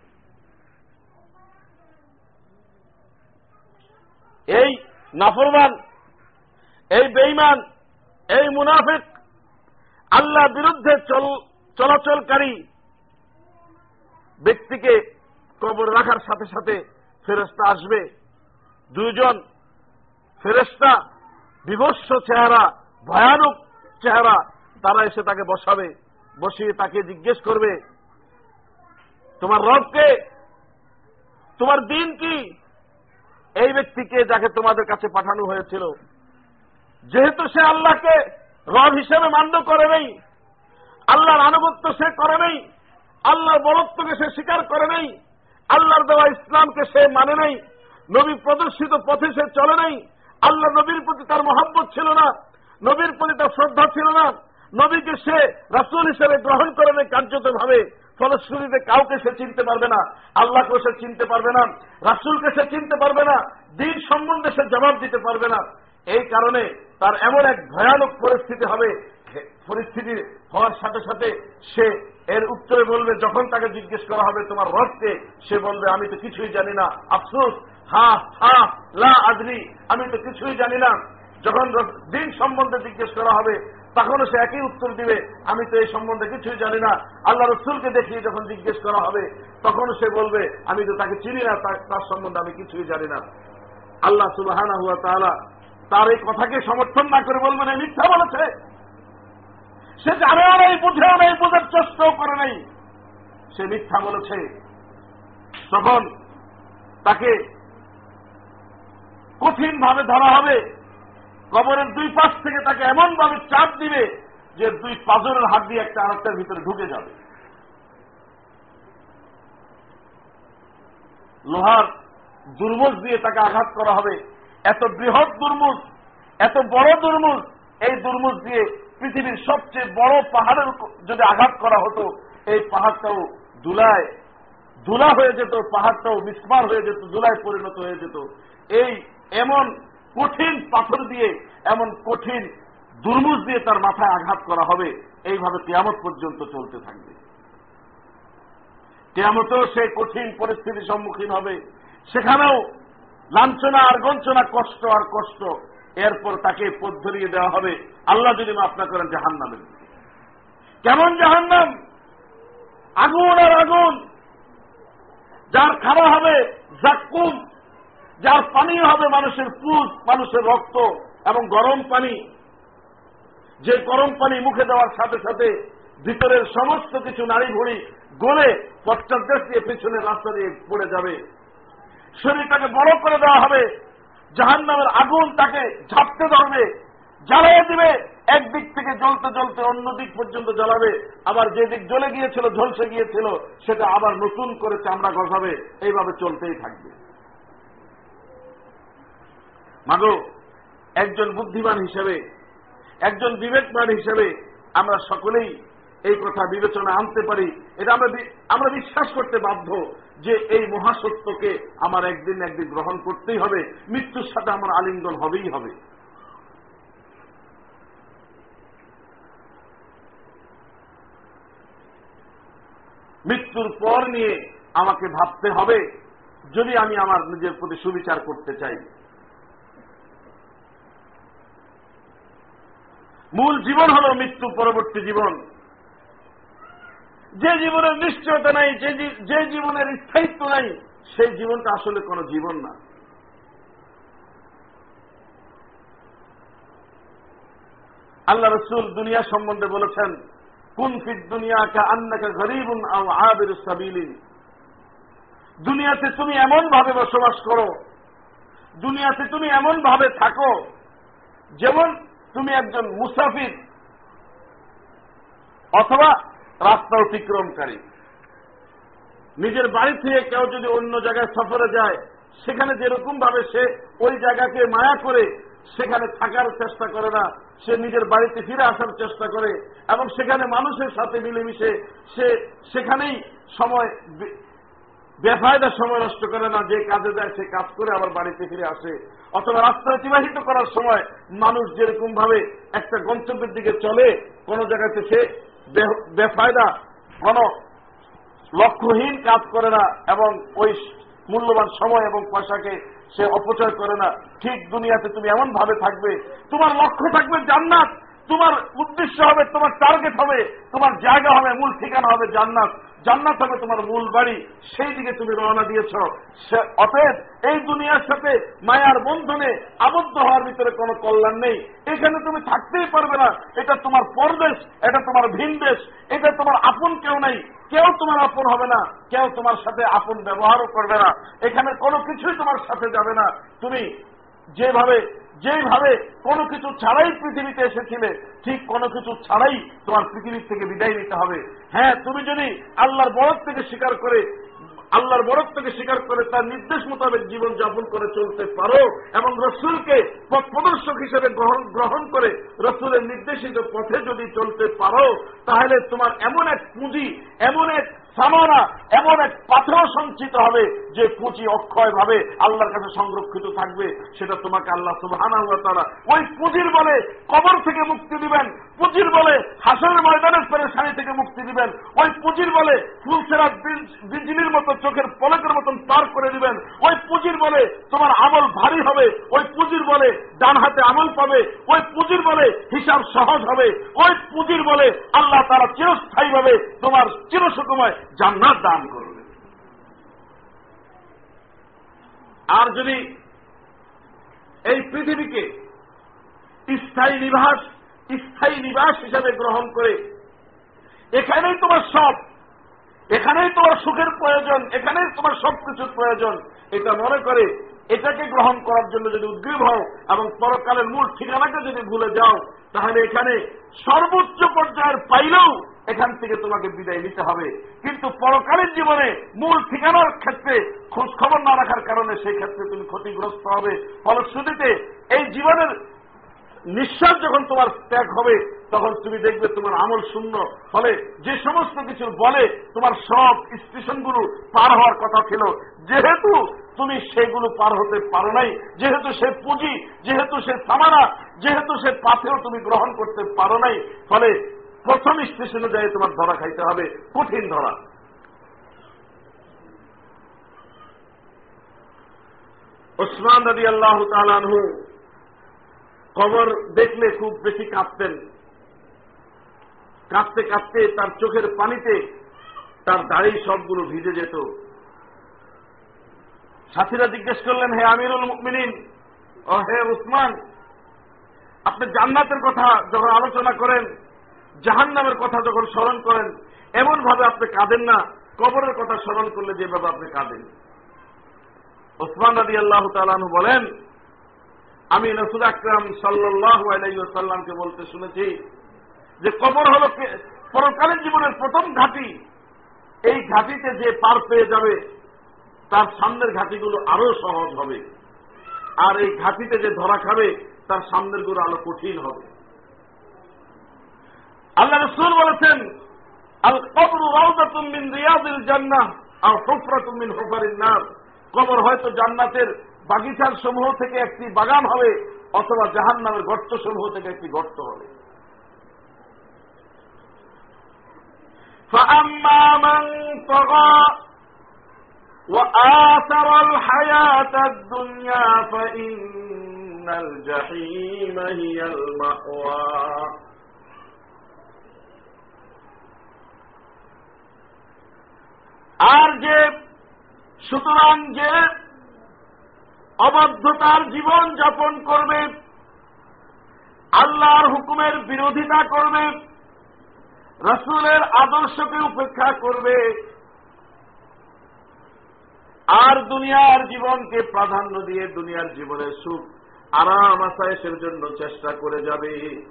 এই নাফরমান, এই বেইমান এই মুনাফিক আল্লাহ বিরুদ্ধে চলাচলকারী ব্যক্তিকে কবর রাখার সাথে সাথে ফেরস্তা আসবে। দুইজন ফেরেস্তা বিভৎস চেহারা, ভয়ানক চেহারা, তারা এসে তাকে বসাবে, বসিয়ে তাকে জিজ্ঞেস করবে, তোমার রবকে তোমার দিন কি? এই ব্যক্তিকে যাকে তোমাদের কাছে পাঠানো হয়েছিল। যেহেতু সে আল্লাহকে রব হিসেবে মান্য করে নেই। আল্লাহর আনুগত্য সে করে নেই। আল্লাহর বরত্বকে সে স্বীকার করে নেই। আল্লাহর দেওয়া ইসলামকে সে মানে নেই। নবী প্রদর্শিত পথে সে চলে নেই। আল্লাহ নবীর প্রতি তার মহাব্বত ছিল না। নবীর প্রতি তার শ্রদ্ধা ছিল না। নবীকে সে রাসুল হিসেবে গ্রহণ করে নেই কার্যত ভাবে ফলশ্রুতিতে কাউকে সে চিনতে পারবে না। আল্লাহকেও সে চিনতে পারবে না। রাসুলকে সে চিনতে পারবে না। দিন সম্বন্ধে সে জবাব দিতে পারবে না। এই কারণে তার এমন এক ভয়ানক পরিস্থিতি হবে পরিস্থিতি হওয়ার সাথে সাথে সে এর উত্তরে বলবে, যখন তাকে জিজ্ঞেস করা হবে তোমার রথকে সে বলবে, আমি তো কিছুই জানি না। আফসোস, হা হা, লা আদরি আমি তো কিছুই জানি না। যখন দিন সম্বন্ধে জিজ্ঞেস করা হবে, তখনও সে একই উত্তর দিবে, আমি তো এই সম্বন্ধে কিছুই জানি না। আল্লাহ রসুলকে দেখিয়ে যখন জিজ্ঞেস করা হবে, তখনও সে বলবে, আমি তো তাকে চিনি না তার সম্বন্ধে আমি কিছুই জানি না। আল্লাহ সুবাহানা হুয়া তাহলা তার এই কথাকে সমর্থন না করে বলবেন, এই মিথ্যা বলেছে। সে জানেও নেই বুঝেও নেই বোঝার চেষ্টাও করে নেই। সে মিথ্যা বলেছে। তখন তাকে কঠিন ভাবে ধরা হবে। কবরের দুই পাশ থেকে তাকে এমন ভাবে চাপ দিবে যে দুই পাজরের হাত দিয়ে একটা আরেকটার ভিতরে ঢুকে যাবে। লোহার দুর্মুজ দিয়ে তাকে আঘাত করা হবে। এত বৃহৎ দুর্মুজ, এত বড় দুর্মুজ, এই দুর্মুজ দিয়ে পৃথিবীর সবচেয়ে বড় পাহাড়ের যদি আঘাত করা হতো, এই পাহাড়টাও দুলায় দুলা হয়ে যেত, পাহাড়টাও বিস্মার হয়ে যেত দুলায় পরিণত হয়ে যেত। এই এমন কঠিন পাথর দিয়ে, এমন কঠিন দুর্মুজ দিয়ে তার মাথায় আঘাত করা হবে, এইভাবে কেয়ামত পর্যন্ত চলতে থাকবে। কেয়ামতেও সে কঠিন পরিস্থিতির সম্মুখীন হবে। সেখানেও লাঞ্ছনা আর গঞ্চনা কষ্ট আর কষ্ট। এরপর তাকে পথ ধরিয়ে দেওয়া হবে। আল্লাহ যদি মাফ না করেন জাহান নামের কেমন জাহান্নাম? আগুন আর আগুন। যার খাওয়া হবে জাক্কুম, যার পানীয় হবে মানুষের পুজ মানুষের রক্ত এবং গরম পানি। যে গরম পানি মুখে দেওয়ার সাথে সাথে ভিতরের সমস্ত কিছু নারী ভুড়ি গলে পশ্চাৎদেশ দিয়ে পেছনের রাস্তা দিয়ে পড়ে যাবে। শরীরটাকে বড় করে দেওয়া হবে। জাহান নামের আগুন তাকে ঝাপতে ধরবে, জ্বালিয়ে দিবে, একদিক থেকে জ্বলতে জ্বলতে অন্য দিক পর্যন্ত জ্বালাবে। আবার যে দিক জ্বলে গিয়েছিল, ঝলসে গিয়েছিল, সেটা আবার নতুন করে চামড়া গজাবে। এইভাবে চলতেই থাকবে। মাগো, একজন বুদ্ধিমান হিসেবে, একজন বিবেকমান হিসেবে আমরা সকলেই এই কথা বিবেচনা আনতে পারি। এটা আমরা আমরা বিশ্বাস করতে বাধ্য যে এই মহাসত্যকে আমার একদিন একদিন গ্রহণ করতেই হবে, মৃত্যুর সাথে আমার আলিঙ্গন হবেই হবে। মৃত্যুর পর নিয়ে আমাকে ভাবতে হবে, যদি আমি আমার নিজের প্রতি সুবিচার করতে চাই। মূল জীবন হল মৃত্যু পরবর্তী জীবন। যে জীবনের নিশ্চয়তা নাই, যে জীবনের স্থায়িত্ব নাই, সেই জীবনটা আসলে কোন জীবন না। আল্লাহ রসুল দুনিয়া সম্বন্ধে বলেছেন, কুন ফিট দুনিয়াকে আন্নাকে গরিবুন আবির সাবিলিন। দুনিয়াতে তুমি এমন ভাবে বসবাস করো, দুনিয়াতে তুমি এমন ভাবে থাকো, যেমন তুমি একজন মুসাফির, অথবা রাস্তা অতিক্রমকারী। নিজের বাড়ি থেকে কেউ যদি অন্য জায়গায় সফরে যায়, সেখানে যেরকম ভাবে সে ওই জায়গাকে মায়া করে সেখানে থাকার চেষ্টা করে না, সে নিজের বাড়িতে ফিরে আসার চেষ্টা করে, এবং সেখানে মানুষের সাথে মিলেমিশে সে সেখানেই সময় বেফায়দা সময় নষ্ট করে না, যে কাজে যায় সে কাজ করে আবার বাড়িতে ফিরে আসে। অথবা রাস্তা অতিবাহিত করার সময় মানুষ যেরকম ভাবে একটা গন্তব্যের দিকে চলে, কোন জায়গাতে সে বেফায়দা কোন লক্ষ্যহীন কাজ করে না এবং ওই মূল্যবান সময় এবং পয়সাকে সে অপচয় করে না। ঠিক দুনিয়াতে তুমি এমন ভাবে থাকবে, তোমার লক্ষ্য থাকবে জান্নাত। তোমার উদ্দেশ্য হবে, তোমার টার্গেট হবে, তোমার জায়গা হবে, মূল ঠিকানা হবে জান্নাত। জান্নাত হবে তোমার মূল বাড়ি। সেই দিকে তুমি রওনা দিয়েছ। অতএব এই দুনিয়ার সাথে মায়ার বন্ধনে আবদ্ধ হওয়ার ভিতরে কোনো কল্যাণ নেই। এখানে তুমি থাকতেই পারবে না। এটা তোমার পরদেশ, এটা তোমার ভিন দেশ, এটা তোমার আপন কেউ নেই। কেউ তোমার আপন হবে না, কেউ তোমার সাথে আপন ব্যবহারও করবে না। এখানে কোনো কিছুই তোমার সাথে যাবে না। তুমি যেভাবে যেভাবে কোনো কিছু ছাড়াই পৃথিবীতে এসেছিলে, ঠিক কোনো কিছু ছাড়াই তোমার পৃথিবীর থেকে বিদায় নিতে হবে। হ্যাঁ তুমি যদি আল্লাহর বরফ থেকে স্বীকার করে, আল্লাহর বরফ থেকে স্বীকার করে তার নির্দেশ মোতাবেক জীবন যাপন করে চলতে পারো, এবং রসুলকে পথ প্রদর্শক হিসেবে গ্রহণ করে রসুলের নির্দেশিত পথে যদি চলতে পারো, তাহলে তোমার এমন এক পুঁজি, এমন এক সামানা এমন এক পাথর সঞ্চিত হবে যে পুঁজি অক্ষয় ভাবে আল্লাহর কাছে সংরক্ষিত থাকবে। সেটা তোমাকে আল্লাহ সুবহানা তারা ওই পুঁজির বলে কবর থেকে মুক্তি দিবেন, পুঁজির বলে হাসনের ময়দানের পেরেশানি থেকে মুক্তি দিবেন, ওই পুঁজির বলে ফুলসেরা বিজলির মতো চোখের পলকের মতন পার করে দিবেন, ওই পুঁজির বলে তোমার আমল ভারী হবে, ওই পুঁজির বলে ডান হাতে আমল পাবে, ওই পুঁজির বলে হিসাব সহজ হবে, ওই পুঁজির বলে আল্লাহ তারা চিরস্থায়ী ভাবে তোমার চিরসুকুময় জান্নাত দান করবে। আর যদি এই পৃথিবীকে স্থায়ী নিবাস স্থায়ী নিবাস হিসাবে গ্রহণ করে, এখানেই তোমার সব, এখানেই তোমার সুখের প্রয়োজন, এখানেই তোমার সবকিছুর প্রয়োজন, এটা মনে করে এটাকে গ্রহণ করার জন্য যদি উদ্গ্রীব হও এবং পরকালের মূল ঠিকানাকে যদি ভুলে যাও, তাহলে এখানে সর্বোচ্চ পর্যায়ের পাইলেও এখান থেকে তোমাকে বিদায় নিতে হবে। কিন্তু পরকালীন জীবনে মূল ঠিকানার ক্ষেত্রে খোঁজ খবর না রাখার কারণে সেই ক্ষেত্রে তুমি ক্ষতিগ্রস্ত হবে। ফলশ্রুতিতে এই জীবনের নিঃশ্বাস যখন তোমার ত্যাগ হবে, তখন তুমি দেখবে তোমার আমল শূন্য। ফলে যে সমস্ত কিছু বলে, তোমার সব স্টেশনগুলো পার হওয়ার কথা ছিল। যেহেতু তুমি সেগুলো পার হতে পারো নাই, যেহেতু সে পুঁজি, যেহেতু সে সামানা, যেহেতু সে পাথেও তুমি গ্রহণ করতে পারো নাই, ফলে প্রথম স্টেশনে যাই তোমার ধরা খাইতে হবে, কঠিন ধরা। ওসমান নদী আল্লাহ তালু কবর দেখলে খুব বেশি কাঁপতেন। কাঁপতে কাঁপতে তার চোখের পানিতে তার দাড়ি সবগুলো ভিজে যেত। সাথীরা জিজ্ঞেস করলেন, হে আমিরুল মিনিন ও হে উসমান আপনি জান্নাতের কথা যখন আলোচনা করেন জাহান নামের কথা যখন স্মরণ করেন, এমন ভাবে আপনি কাঁদেন না, কবরের কথা স্মরণ করলে যেভাবে আপনি কাঁদেন। ওসমান নদী আল্লাহ তালু বলেন, আমি নসুল আকরাম সাল্লাহ আলাইসাল্লামকে বলতে শুনেছি যে কবর হল পরকালীন জীবনের প্রথম ঘাটি। এই ঘাটিতে যে পার পেয়ে যাবে, তার সামনের ঘাটিগুলো আরও সহজ হবে। আর এই ঘাটিতে যে ধরা খাবে, তার সামনেরগুলো আরও কঠিন হবে। আল্লাহ রসুল বলেছেন আল কবর রাউদাতুমিন রিয়াদিল জান্নাহ আর হুফরাতুমিন হুফারিন নার কবর হয়তো জান্নাতের বাগিচার সমূহ থেকে একটি বাগান হবে অথবা জাহান নামের গর্ত সমূহ থেকে একটি গর্ত হবে فأما من طغى وآثر الحياة الدنيا فإن الجحيم هي المأوى আর যে, সুতরাং যে অবাধ্যতার জীবন যাপন করবে, আল্লাহর হুকুমের বিরোধিতা করবে, রসুলের আদর্শকে উপেক্ষা করবে, আর দুনিয়ার জীবনকে প্রাধান্য দিয়ে দুনিয়ার জীবনের সুখ আরাম আসায়েসের জন্য চেষ্টা করে যাবে।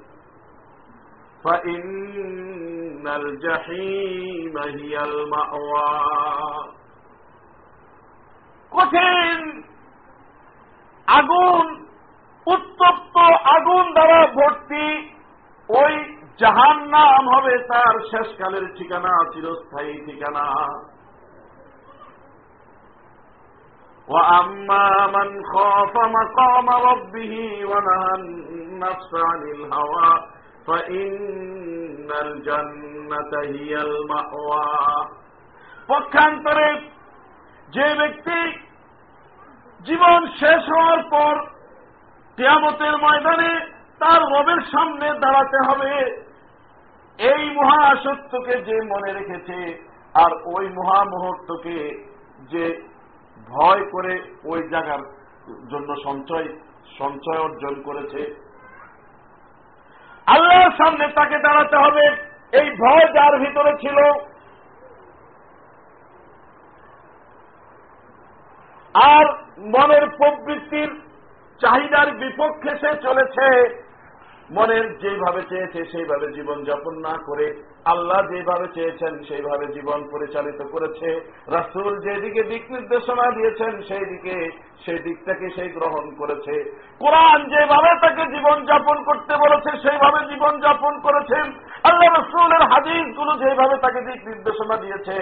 কঠিন আগুন উত্তপ্ত আগুন দ্বারা ভর্তি ওই জাহান নাম হবে তার শেষকালের ঠিকানা চিরস্থায়ী ঠিকানা وأما من خاف مقام ربه ونهى النفس عن الهوى পক্ষান্তরে যে ব্যক্তি জীবন শেষ হওয়ার পর তিয়ামতের ময়দানে তার রবের সামনে দাঁড়াতে হবে, এই মহা আসত্যকে যে মনে রেখেছে আর ওই মহা মুহূর্তকে যে ভয় করে ওই জায়গার জন্য সঞ্চয় সঞ্চয় অর্জন করেছে আল্লাহর সামনে তাকে দাঁড়াতে হবে। এই ভয় যার ভিতরে ছিল। আর মনের প্রবৃত্তির চাহিদার বিপক্ষে সে চলেছে। মনের যেভাবে চেয়েছে সেইভাবে জীবন যাপন না করে আল্লাহ যেভাবে চেয়েছেন সেইভাবে জীবন পরিচালিত করেছে। রাসুল যেদিকে দিক নির্দেশনা দিয়েছেন সেই দিকে সেই দিকটাকে সেই গ্রহণ করেছে। কোরআন যেভাবে তাকে জীবন যাপন করতে বলেছে সেইভাবে জীবন যাপন করেছেন। আল্লাহ রসুলের হাদিসগুলো যেভাবে তাকে দিক নির্দেশনা দিয়েছে,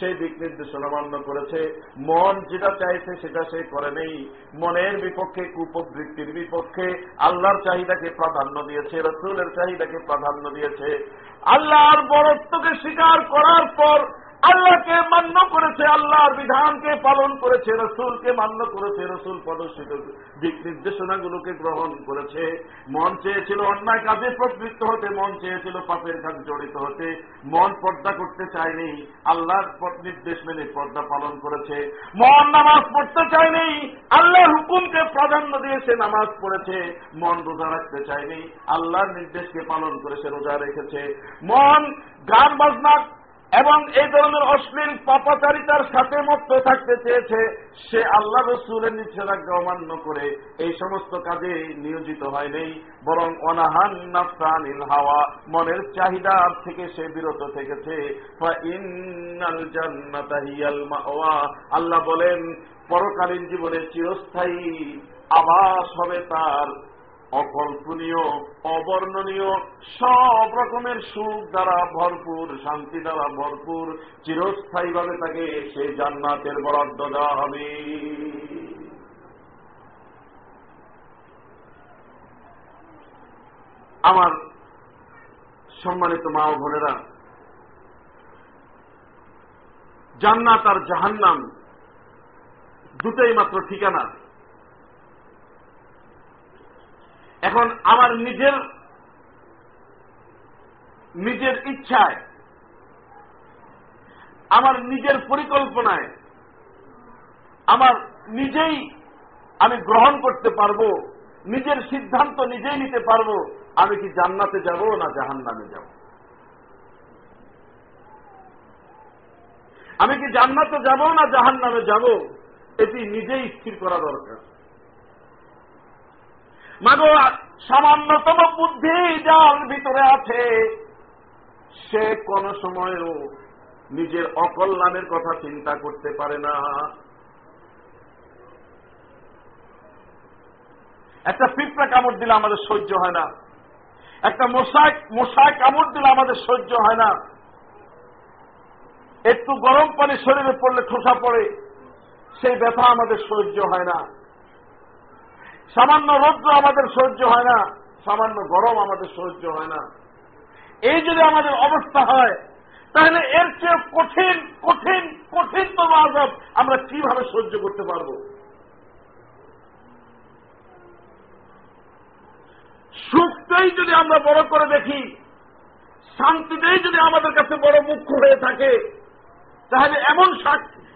সেই দিক নির্দেশনা মান্য করেছে। মন যেটা চাইছে সেটা সে করে নেই। মনের বিপক্ষে কুপবৃত্তির বিপক্ষে আল্লাহর চাহিদাকে প্রাধান্য দিয়েছে, রসুলের চাহিদাকে প্রাধান্য দিয়েছে। আল্লাহর বরত্বকে স্বীকার করার পর আল্লাহকে মান্য করেছে, আল্লাহর বিধানকে পালন করেছে, রসুলকে মান্য করেছে, রসুল প্রদর্শিত দিক নির্দেশনাগুলোকে গ্রহণ করেছে। মন চেয়েছিল অন্যায় কাজে প্রবৃত্ত হতে, মন চেয়েছিল পাপের কাজে জড়িত হতে। মন পর্দা করতে চায়নি, আল্লাহর নির্দেশ মেনে পর্দা পালন করেছে। মন নামাজ পড়তে চায়নি, আল্লাহর হুকুমকে প্রাধান্য দিয়েছে নামাজ পড়েছে। মন রোজা রাখতে চায়নি, আল্লাহর নির্দেশকে পালন করেছে রোজা রেখেছে। মন গান বাজনা এবং এই ধরনের অশ্লীল পাপাচারিতার সাথে মত্ত থাকতে চেয়েছে সে আল্লাহ রসুলের নিষেধাজ্ঞা অমান্য করে। এই সমস্ত কাজে নিয়োজিত হয়নি বরং অনাহান নাফসানিল হাওয়া, মনের চাহিদার থেকে সে বিরত থেকেছে। আল্লাহ বলেন, পরকালীন জীবনে চিরস্থায়ী আবাস হবে তার। অকল্পনীয়, অবর্ণনীয়, সব রকমের সুখ দ্বারা ভরপুর, শান্তি দ্বারা ভরপুর, চিরস্থায়ীভাবে তাকে সেই জান্নাতের বরাদ্দ দেওয়া হবে। আমার সম্মানিত মা ও বোনেরা, জান্নাত আর জাহান্নাম দুটোই মাত্র ঠিকানা। এখন আমার নিজের নিজের ইচ্ছায়, আমার নিজের পরিকল্পনায়, আমার নিজেই আমি গ্রহণ করতে পারব, নিজের সিদ্ধান্ত নিজেই নিতে পারব, আমি কি জান্নাতে যাব না জাহান নামে যাব? আমি কি জান্নাতে যাব না জাহান নামে যাব? এটি নিজেই স্থির করা দরকার। মাগো, সামান্যতম বুদ্ধি যার ভিতরে আছে, সে কোন সময়েও নিজের অকল্যাণের কথা চিন্তা করতে পারে না। একটা পিঁপড়া কামড় দিলে আমাদের সহ্য হয় না। একটা মশায় মশায় কামড় দিলে আমাদের সহ্য হয় না। একটু গরম পানি শরীরে পড়লে ঠোসা পড়ে, সেই ব্যথা আমাদের সহ্য হয় না। সামান্য রৌদ্র আমাদের সহ্য হয় না, সামান্য গরম আমাদের সহ্য হয় না। এই যদি আমাদের অবস্থা হয়, তাহলে এর চেয়ে কঠিন কঠিন কঠিনতম আজব আমরা কীভাবে সহ্য করতে পারব? সুখটাই যদি আমরা বড় করে দেখি, শান্তিটাই যদি আমাদের কাছে বড় মুখ্য হয়ে থাকে, তাহলে এমন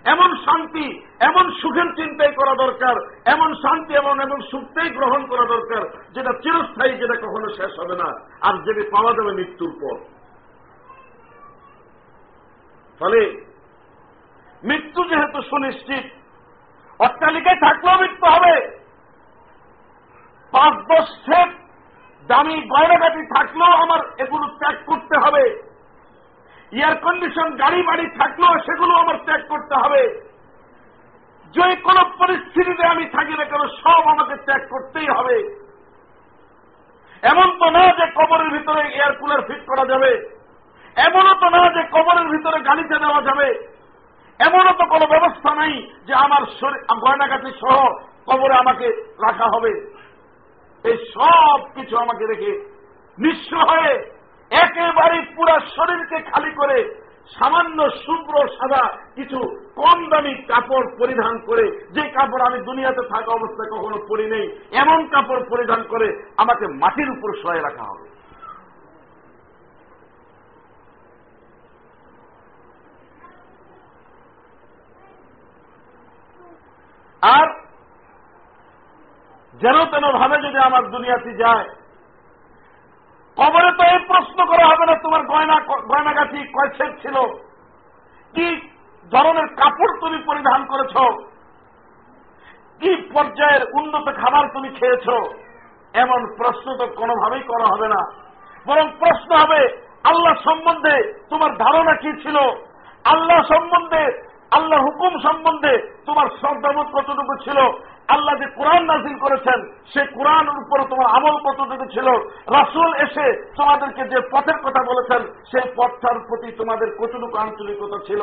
এমন শান্তি, এমন সুখের চিন্তাই করা দরকার, এমন শান্তি, এমন এমন সুখটাই গ্রহণ করা দরকার, যেটা চিরস্থায়ী, যেটা কখনো শেষ হবে না, আর যেটি পাওয়া যাবে মৃত্যুর পর। ফলে মৃত্যু যেহেতু সুনিশ্চিত, অট্টালিকায় থাকলেও মৃত্যু হবে। পাঁচ দশ সেট দামি গয়নাগাটি থাকলেও আমার এগুলো ত্যাগ করতে হবে। এয়ার কন্ডিশন গাড়ি বাড়ি থাকলেও সেগুলো আমার ত্যাগ করতে হবে। যে কোনো পরিস্থিতিতে আমি থাকি না কেন সব আমাকে ত্যাগ করতেই হবে। এমন তো না যে কবরের ভিতরে এয়ার কুলার ফিট করা যাবে। এমনও তো না যে কবরের ভিতরে গাড়িতে দেওয়া যাবে। এমনও তো কোনো ব্যবস্থা নাই যে আমার গয়নাগাটি সহ কবরে আমাকে রাখা হবে। এই সব কিছু আমাকে রেখে নিঃস্ব হয়ে একেবারে পুরা শরীরকে খালি করে সামান্য শুভ্র সাদা কিছু কম দামি কাপড় পরিধান করে, যে কাপড় আমি দুনিয়াতে থাকা অবস্থায় কখনো পরি নেই, এমন কাপড় পরিধান করে আমাকে মাটির উপর শয়ে রাখা হবে। আর যেন তেন ভাবে যদি আমার দুনিয়াতে যায় কবরে তো এই প্রশ্ন করা হবে না, তোমার গয়না গয়নাগাছি কয় সেট ছিল? কি ধরনের কাপড় তুমি পরিধান করেছ? কি পর্যায়ের উন্নত খাবার তুমি খেয়েছ? এমন প্রশ্ন তো কোনোভাবেই করা হবে না। বরং প্রশ্ন হবে, আল্লাহ সম্বন্ধে তোমার ধারণা কি ছিল? আল্লাহ সম্বন্ধে আল্লাহ হুকুম সম্বন্ধে তোমার শ্রদ্ধাবোধ কতটুকু ছিল? আল্লাহ যে কোরআন নাজিল করেছেন সে কোরআনের উপরে তোমার আমল কতটুকু ছিল? রাসুল এসে তোমাদেরকে যে পথের কথা বলেছেন, সেই পথটার প্রতি তোমাদের কতটুকু আঞ্চলিকতা ছিল?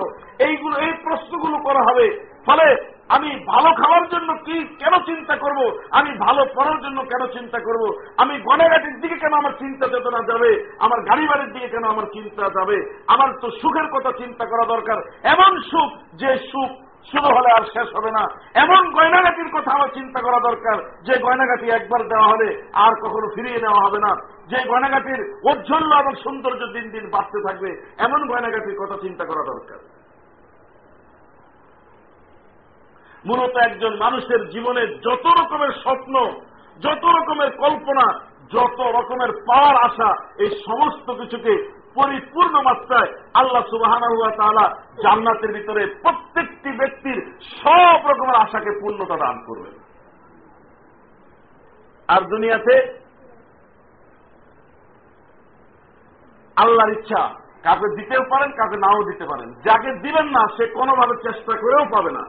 এইগুলো, এই প্রশ্নগুলো করা হবে। ফলে আমি ভালো খাওয়ার জন্য কি কেন চিন্তা করব? আমি ভালো পড়ার জন্য কেন চিন্তা করব? আমি গণাঘাটের দিকে কেন আমার চিন্তা চেতনা যাবে? আমার গাড়ি বাড়ির দিকে কেন আমার চিন্তা যাবে? আমার তো সুখের কথা চিন্তা করা দরকার। এমন সুখ যে সুখ শুরু হলে আর শেষ হবে না। এমন গয়নাগাটির কথা আমার চিন্তা করা দরকার, যে গয়নাগাটি একবার দেওয়া হলে আর কখনো ফিরিয়ে নেওয়া হবে না। যে গয়নাগাটির ঔজ্জ্বল্য এবং সৌন্দর্য দিন দিন বাড়তে থাকবে, এমন গয়নাগাটির কথা চিন্তা করা দরকার। মূলত একজন মানুষের জীবনে যত রকমের স্বপ্ন, যত রকমের কল্পনা, যত রকমের পাওয়ার আশা, এই সমস্ত কিছুকে পরিপূর্ণ মাত্রায় আল্লাহ সুবাহানা জান্নাতের ভিতরে প্রত্যেকটি ব্যক্তির সব রকমের আশাকে পূর্ণতা দান করবেন। আর দুনিয়াতে আল্লাহর ইচ্ছা কাকে দিতেও পারেন কাকে নাও দিতে পারেন। যাকে দিবেন না, সে কোনোভাবে চেষ্টা করেও পাবে না।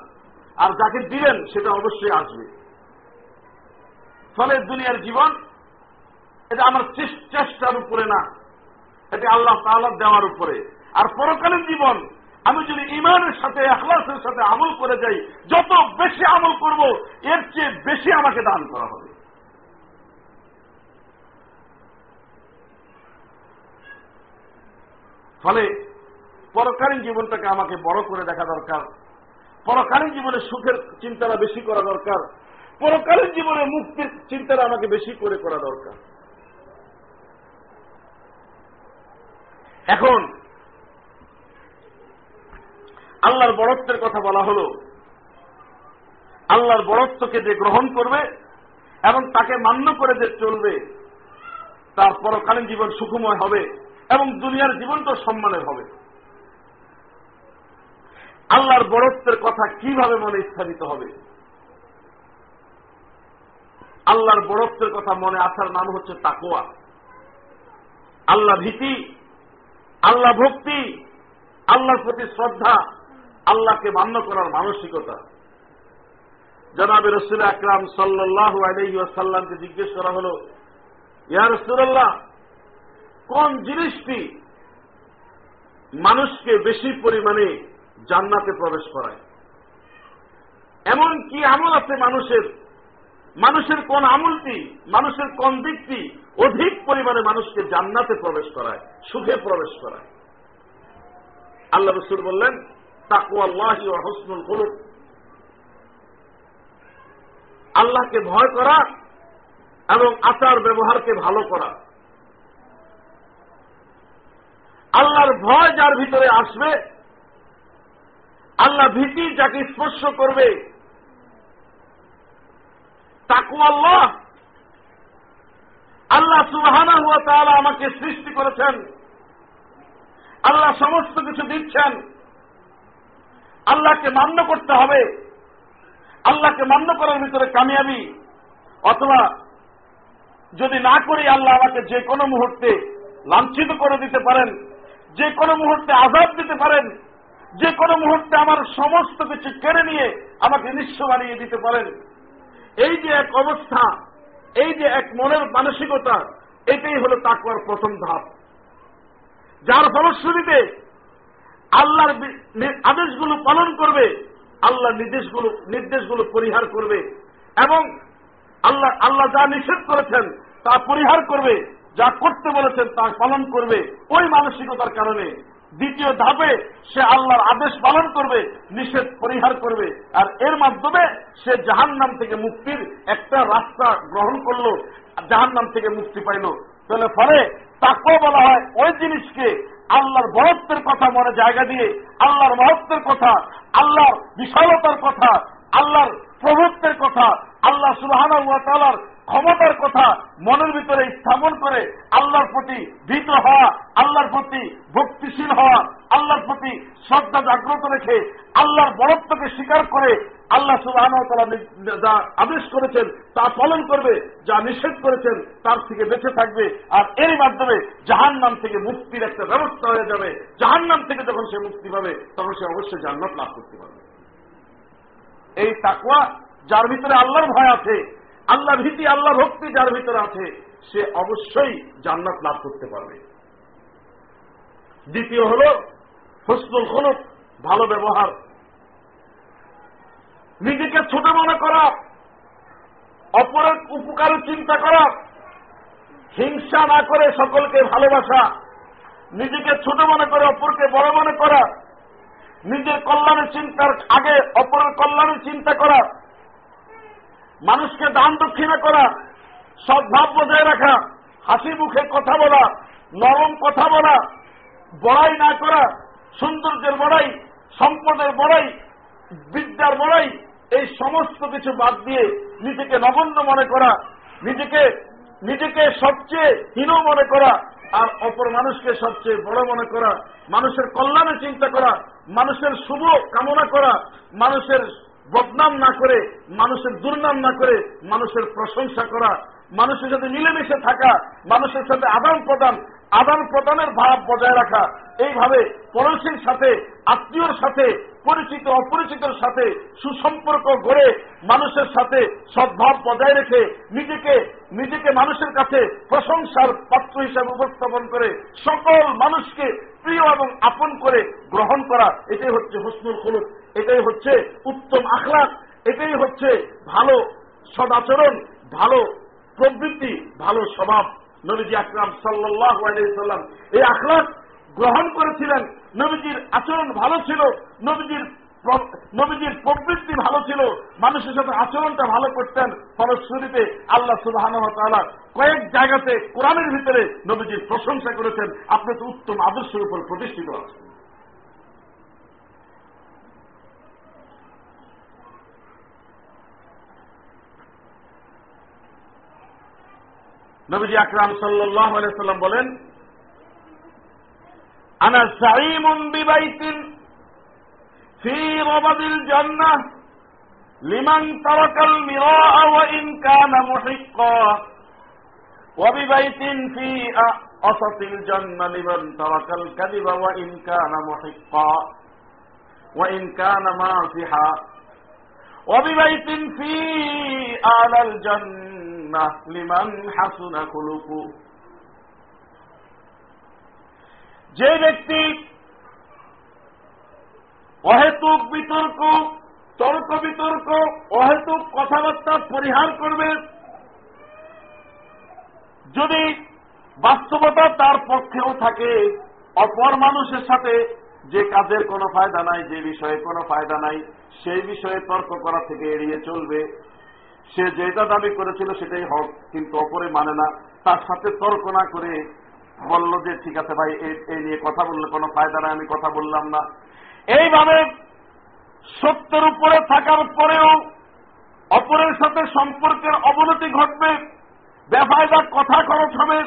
আর যাকে দিবেন, সেটা অবশ্যই আসবে। ফলে দুনিয়ার জীবন, এটা আমার চেষ্টার উপরে না। এটা আল্লাহ তাল্লাহ দেওয়ার উপরে। আর পরকালীন জীবন, আমি যদি ইমানের সাথে আখলাসের সাথে আমল করে যাই, যত বেশি আমল করব, এর চেয়ে বেশি আমাকে দান করা হবে। ফলে পরকালীন জীবনটাকে আমাকে বড় করে দেখা দরকার। পরকালীন জীবনে সুখের চিন্তাটা বেশি করা দরকার। পরকালীন জীবনে মুক্তির চিন্তাটা আমাকে বেশি করে করা দরকার। এখন, আল্লাহর বড়ত্বের কথা বলা হল। আল্লাহর বড়ত্বকে যে গ্রহণ করবে এবং তাকে মান্য করে যে চলবে, তার পরকালীন জীবন সুখময় হবে এবং দুনিয়ার জীবন তো সম্মানের হবে। আল্লাহর বড়ত্বের কথা কীভাবে মনে স্থাপিত হবে? আল্লাহর বড়ত্বের কথা মনে আসার নাম হচ্ছে তাকোয়া আল্লাহ ভীতি আল্লাহ ভক্তি, আল্লাহর প্রতি শ্রদ্ধা, আল্লাহকে মান্য করার মানসিকতা। জনাবে রসুল আকরাম সাল্লাহ আলহিসাল্লামকে জিজ্ঞেস করা হল, ইয়া রসুল্লাহ কোন জিনিসটি মানুষকে বেশি পরিমাণে জান্নাতে প্রবেশ করায়? এমন কি আমল আছে মানুষের মানুষের কোন আমলটি মানুষের কোন দিকটি অধিক পরিমাণে মানুষকে জান্নাতে প্রবেশ করায়, সুখে প্রবেশ করায়। আল্লাহ রসুল বললেন তাকু আল্লাহ হসনুল হলুক আল্লাহকে ভয় করা এবং আচার ব্যবহারকে ভালো করা। আল্লাহর ভয় যার ভিতরে আসবে, আল্লাহ ভীতি যাকে স্পর্শ করবে তাকু আল্লাহ আল্লাহ সুবাহানা হুয়া তাহলে আমাকে সৃষ্টি করেছেন। আল্লাহ সমস্ত কিছু দিচ্ছেন। আল্লাহকে মান্য করতে হবে। আল্লাহকে মান্য করার ভিতরে কামিয়াবি। অথবা যদি না করি, আল্লাহ আমাকে যে কোনো মুহূর্তে লাঞ্ছিত করে দিতে পারেন, যে কোনো মুহূর্তে আজাদ দিতে পারেন, যে কোনো মুহূর্তে আমার সমস্ত কিছু কেড়ে নিয়ে আমাকে নিঃস্ব বানিয়ে দিতে পারেন। এই যে এক অবস্থা, এই যে এক মনের মানসিকতা, এটাই হল তাকুয়ার প্রথম ধাপ। যার ফলশ্রুতিতে আল্লাহর আদেশগুলো পালন করবে আল্লাহ নির্দেশগুলো নির্দেশগুলো পরিহার করবে এবং আল্লাহ আল্লাহ যা নিষেধ করেছেন তা পরিহার করবে, যা করতে বলেছেন তা পালন করবে ওই মানসিকতার কারণে। দ্বিতীয় ধাপে সে আল্লাহর আদেশ পালন করবে, নিষেধ পরিহার করবে, আর এর মাধ্যমে সে জাহান নাম থেকে মুক্তির একটা রাস্তা গ্রহণ করল জাহান নাম থেকে মুক্তি পাইল। তাহলে ফলে তাকেও বলা হয় ওই জিনিসকে আল্লাহর মহত্বের কথা মনে জায়গা দিয়ে, আল্লাহর মহত্বের কথা, আল্লাহর বিশালতার কথা, আল্লাহর প্রভুত্বের কথা আল্লাহ সুবাহান ক্ষমতার কথা মনের ভিতরে স্থাপন করে আল্লাহর প্রতি ভীত হওয়া, আল্লাহর প্রতি ভক্তিশীল হওয়া, আল্লাহর প্রতি শ্রদ্ধা জাগ্রত রেখে আল্লাহর বরত্বকে স্বীকার করে আল্লাহ সুবাহ যা আদেশ করেছেন তা পালন করবে, যা নিষেধ করেছেন তার থেকে বেঁচে থাকবে আর এর মাধ্যমে জাহান নাম থেকে মুক্তির একটা ব্যবস্থা হয়ে যাবে। জাহান নাম থেকে যখন সে মুক্তি পাবে, তখন সে অবশ্যই জান্নাত লাভ করতে পারবে। এই তাকুয়া যার ভিতরে আল্লাহর ভয় আছে আল্লাহ ভীতি আল্লাহ ভক্তি যার ভিতরে আছে, সে অবশ্যই জান্নাত লাভ করতে পারবে। দ্বিতীয় হল ফসলুল হলুক ভালো ব্যবহার। নিজেকে ছোট মনে করা, অপরের উপকারের চিন্তা করা, হিংসা না করে সকলকে ভালোবাসা, নিজেকে ছোট মনে করে অপরকে বড় মনে করা, নিজের কল্যাণের চিন্তার আগে অপরের কল্যাণের চিন্তা করা মানুষকে দান দক্ষিণা করা সদ্ভাব বজায় রাখা, হাসি মুখে কথা বলা, নরম কথা বলা, বড়াই না করা, সৌন্দর্যের বড়াই, সম্পদের বড়াই, বিদ্যার বড়াই, এই সমস্ত কিছু বাদ দিয়ে নিজেকে নগণ্য মনে করা, নিজেকে নিজেকে সবচেয়ে হীন মনে করা, আর অপর মানুষকে সবচেয়ে বড় মনে করা, মানুষের কল্যাণে চিন্তা করা, মানুষের শুভ কামনা করা, মানুষের বদনাম না করে মানুষের দুর্নাম না করে মানুষের প্রশংসা করা, মানুষের সাথে মিলেমিশে থাকা, মানুষের সাথে আদান প্রদান, আদান প্রদানের ভাব বজায় রাখা, এইভাবে পড়োশীর সাথে, আত্মীয়র সাথে, পরিচিত অপরিচিতর সাথে সুসম্পর্ক গড়ে মানুষের সাথে সদ্ভাব বজায় রেখে নিজেকে নিজেকে মানুষের কাছে প্রশংসার পাত্র হিসাবে উপস্থাপন করে সকল মানুষকে প্রিয় এবং আপন করে গ্রহণ করা, এটাই হচ্ছে হসনুল হলুক এটাই হচ্ছে উত্তম আখলাক, এটাই হচ্ছে ভালো সদাচরণ, ভালো প্রবৃত্তি, ভালো স্বভাব। নবীজি আকরাম সাল্লাহ সাল্লাম এই আখলাক গ্রহণ করেছিলেন। নবীজির আচরণ ভালো ছিল, নবীজির নবীজির প্রবৃত্তি ভালো ছিল, মানুষের সাথে আচরণটা ভালো করতেন। ফলশ্রুতিতে আল্লাহ সুবাহ কয়েক জায়গাতে কোরআনের ভিতরে নবীজির প্রশংসা করেছেন। আপনি তো উত্তম আদর্শের উপর প্রতিষ্ঠিত আছেন। নবীজি আকরাম সাল্লাহ সাল্লাম বলেন আনা সাইমুন বিবাইতিন ফি রবাদিল জান্নাহ লিমান তারাকাল মিরাআ ওয়া ইন কানা মুহিক্কা وببيت في أسط الجنة لمن ترك الكذب وإن كان محقا وإن كان ماسحا وببيت في أعلى الجنة লিমান হাসুনা খুলুকু। যে ব্যক্তি অহেতুক বিতর্ক, তর্ক বিতর্ক, অহেতুক কথাবার্তা পরিহার করবে, যদি বাস্তবতা তার পক্ষেও থাকে, অপর মানুষের সাথে যে কাজের কোনো ফায়দা নাই, যে বিষয়ে কোনো ফায়দা নাই, সেই বিষয়ে তর্ক করা থেকে এড়িয়ে চলবে। সে যেটা দাবি করেছিল সেটাই হক, কিন্তু অপরে মানে না। তার সাথে তর্ক না করে বলল যে, ঠিক আছে ভাই এই নিয়ে কথা বললে কোনো ফায়দা নাই, আমি কথা বললাম না। এইভাবে সত্যের উপরে থাকার পরেও অপরের সাথে সম্পর্কের অবনতি ঘটবে, বেফায়দা কথা খরচ হবে,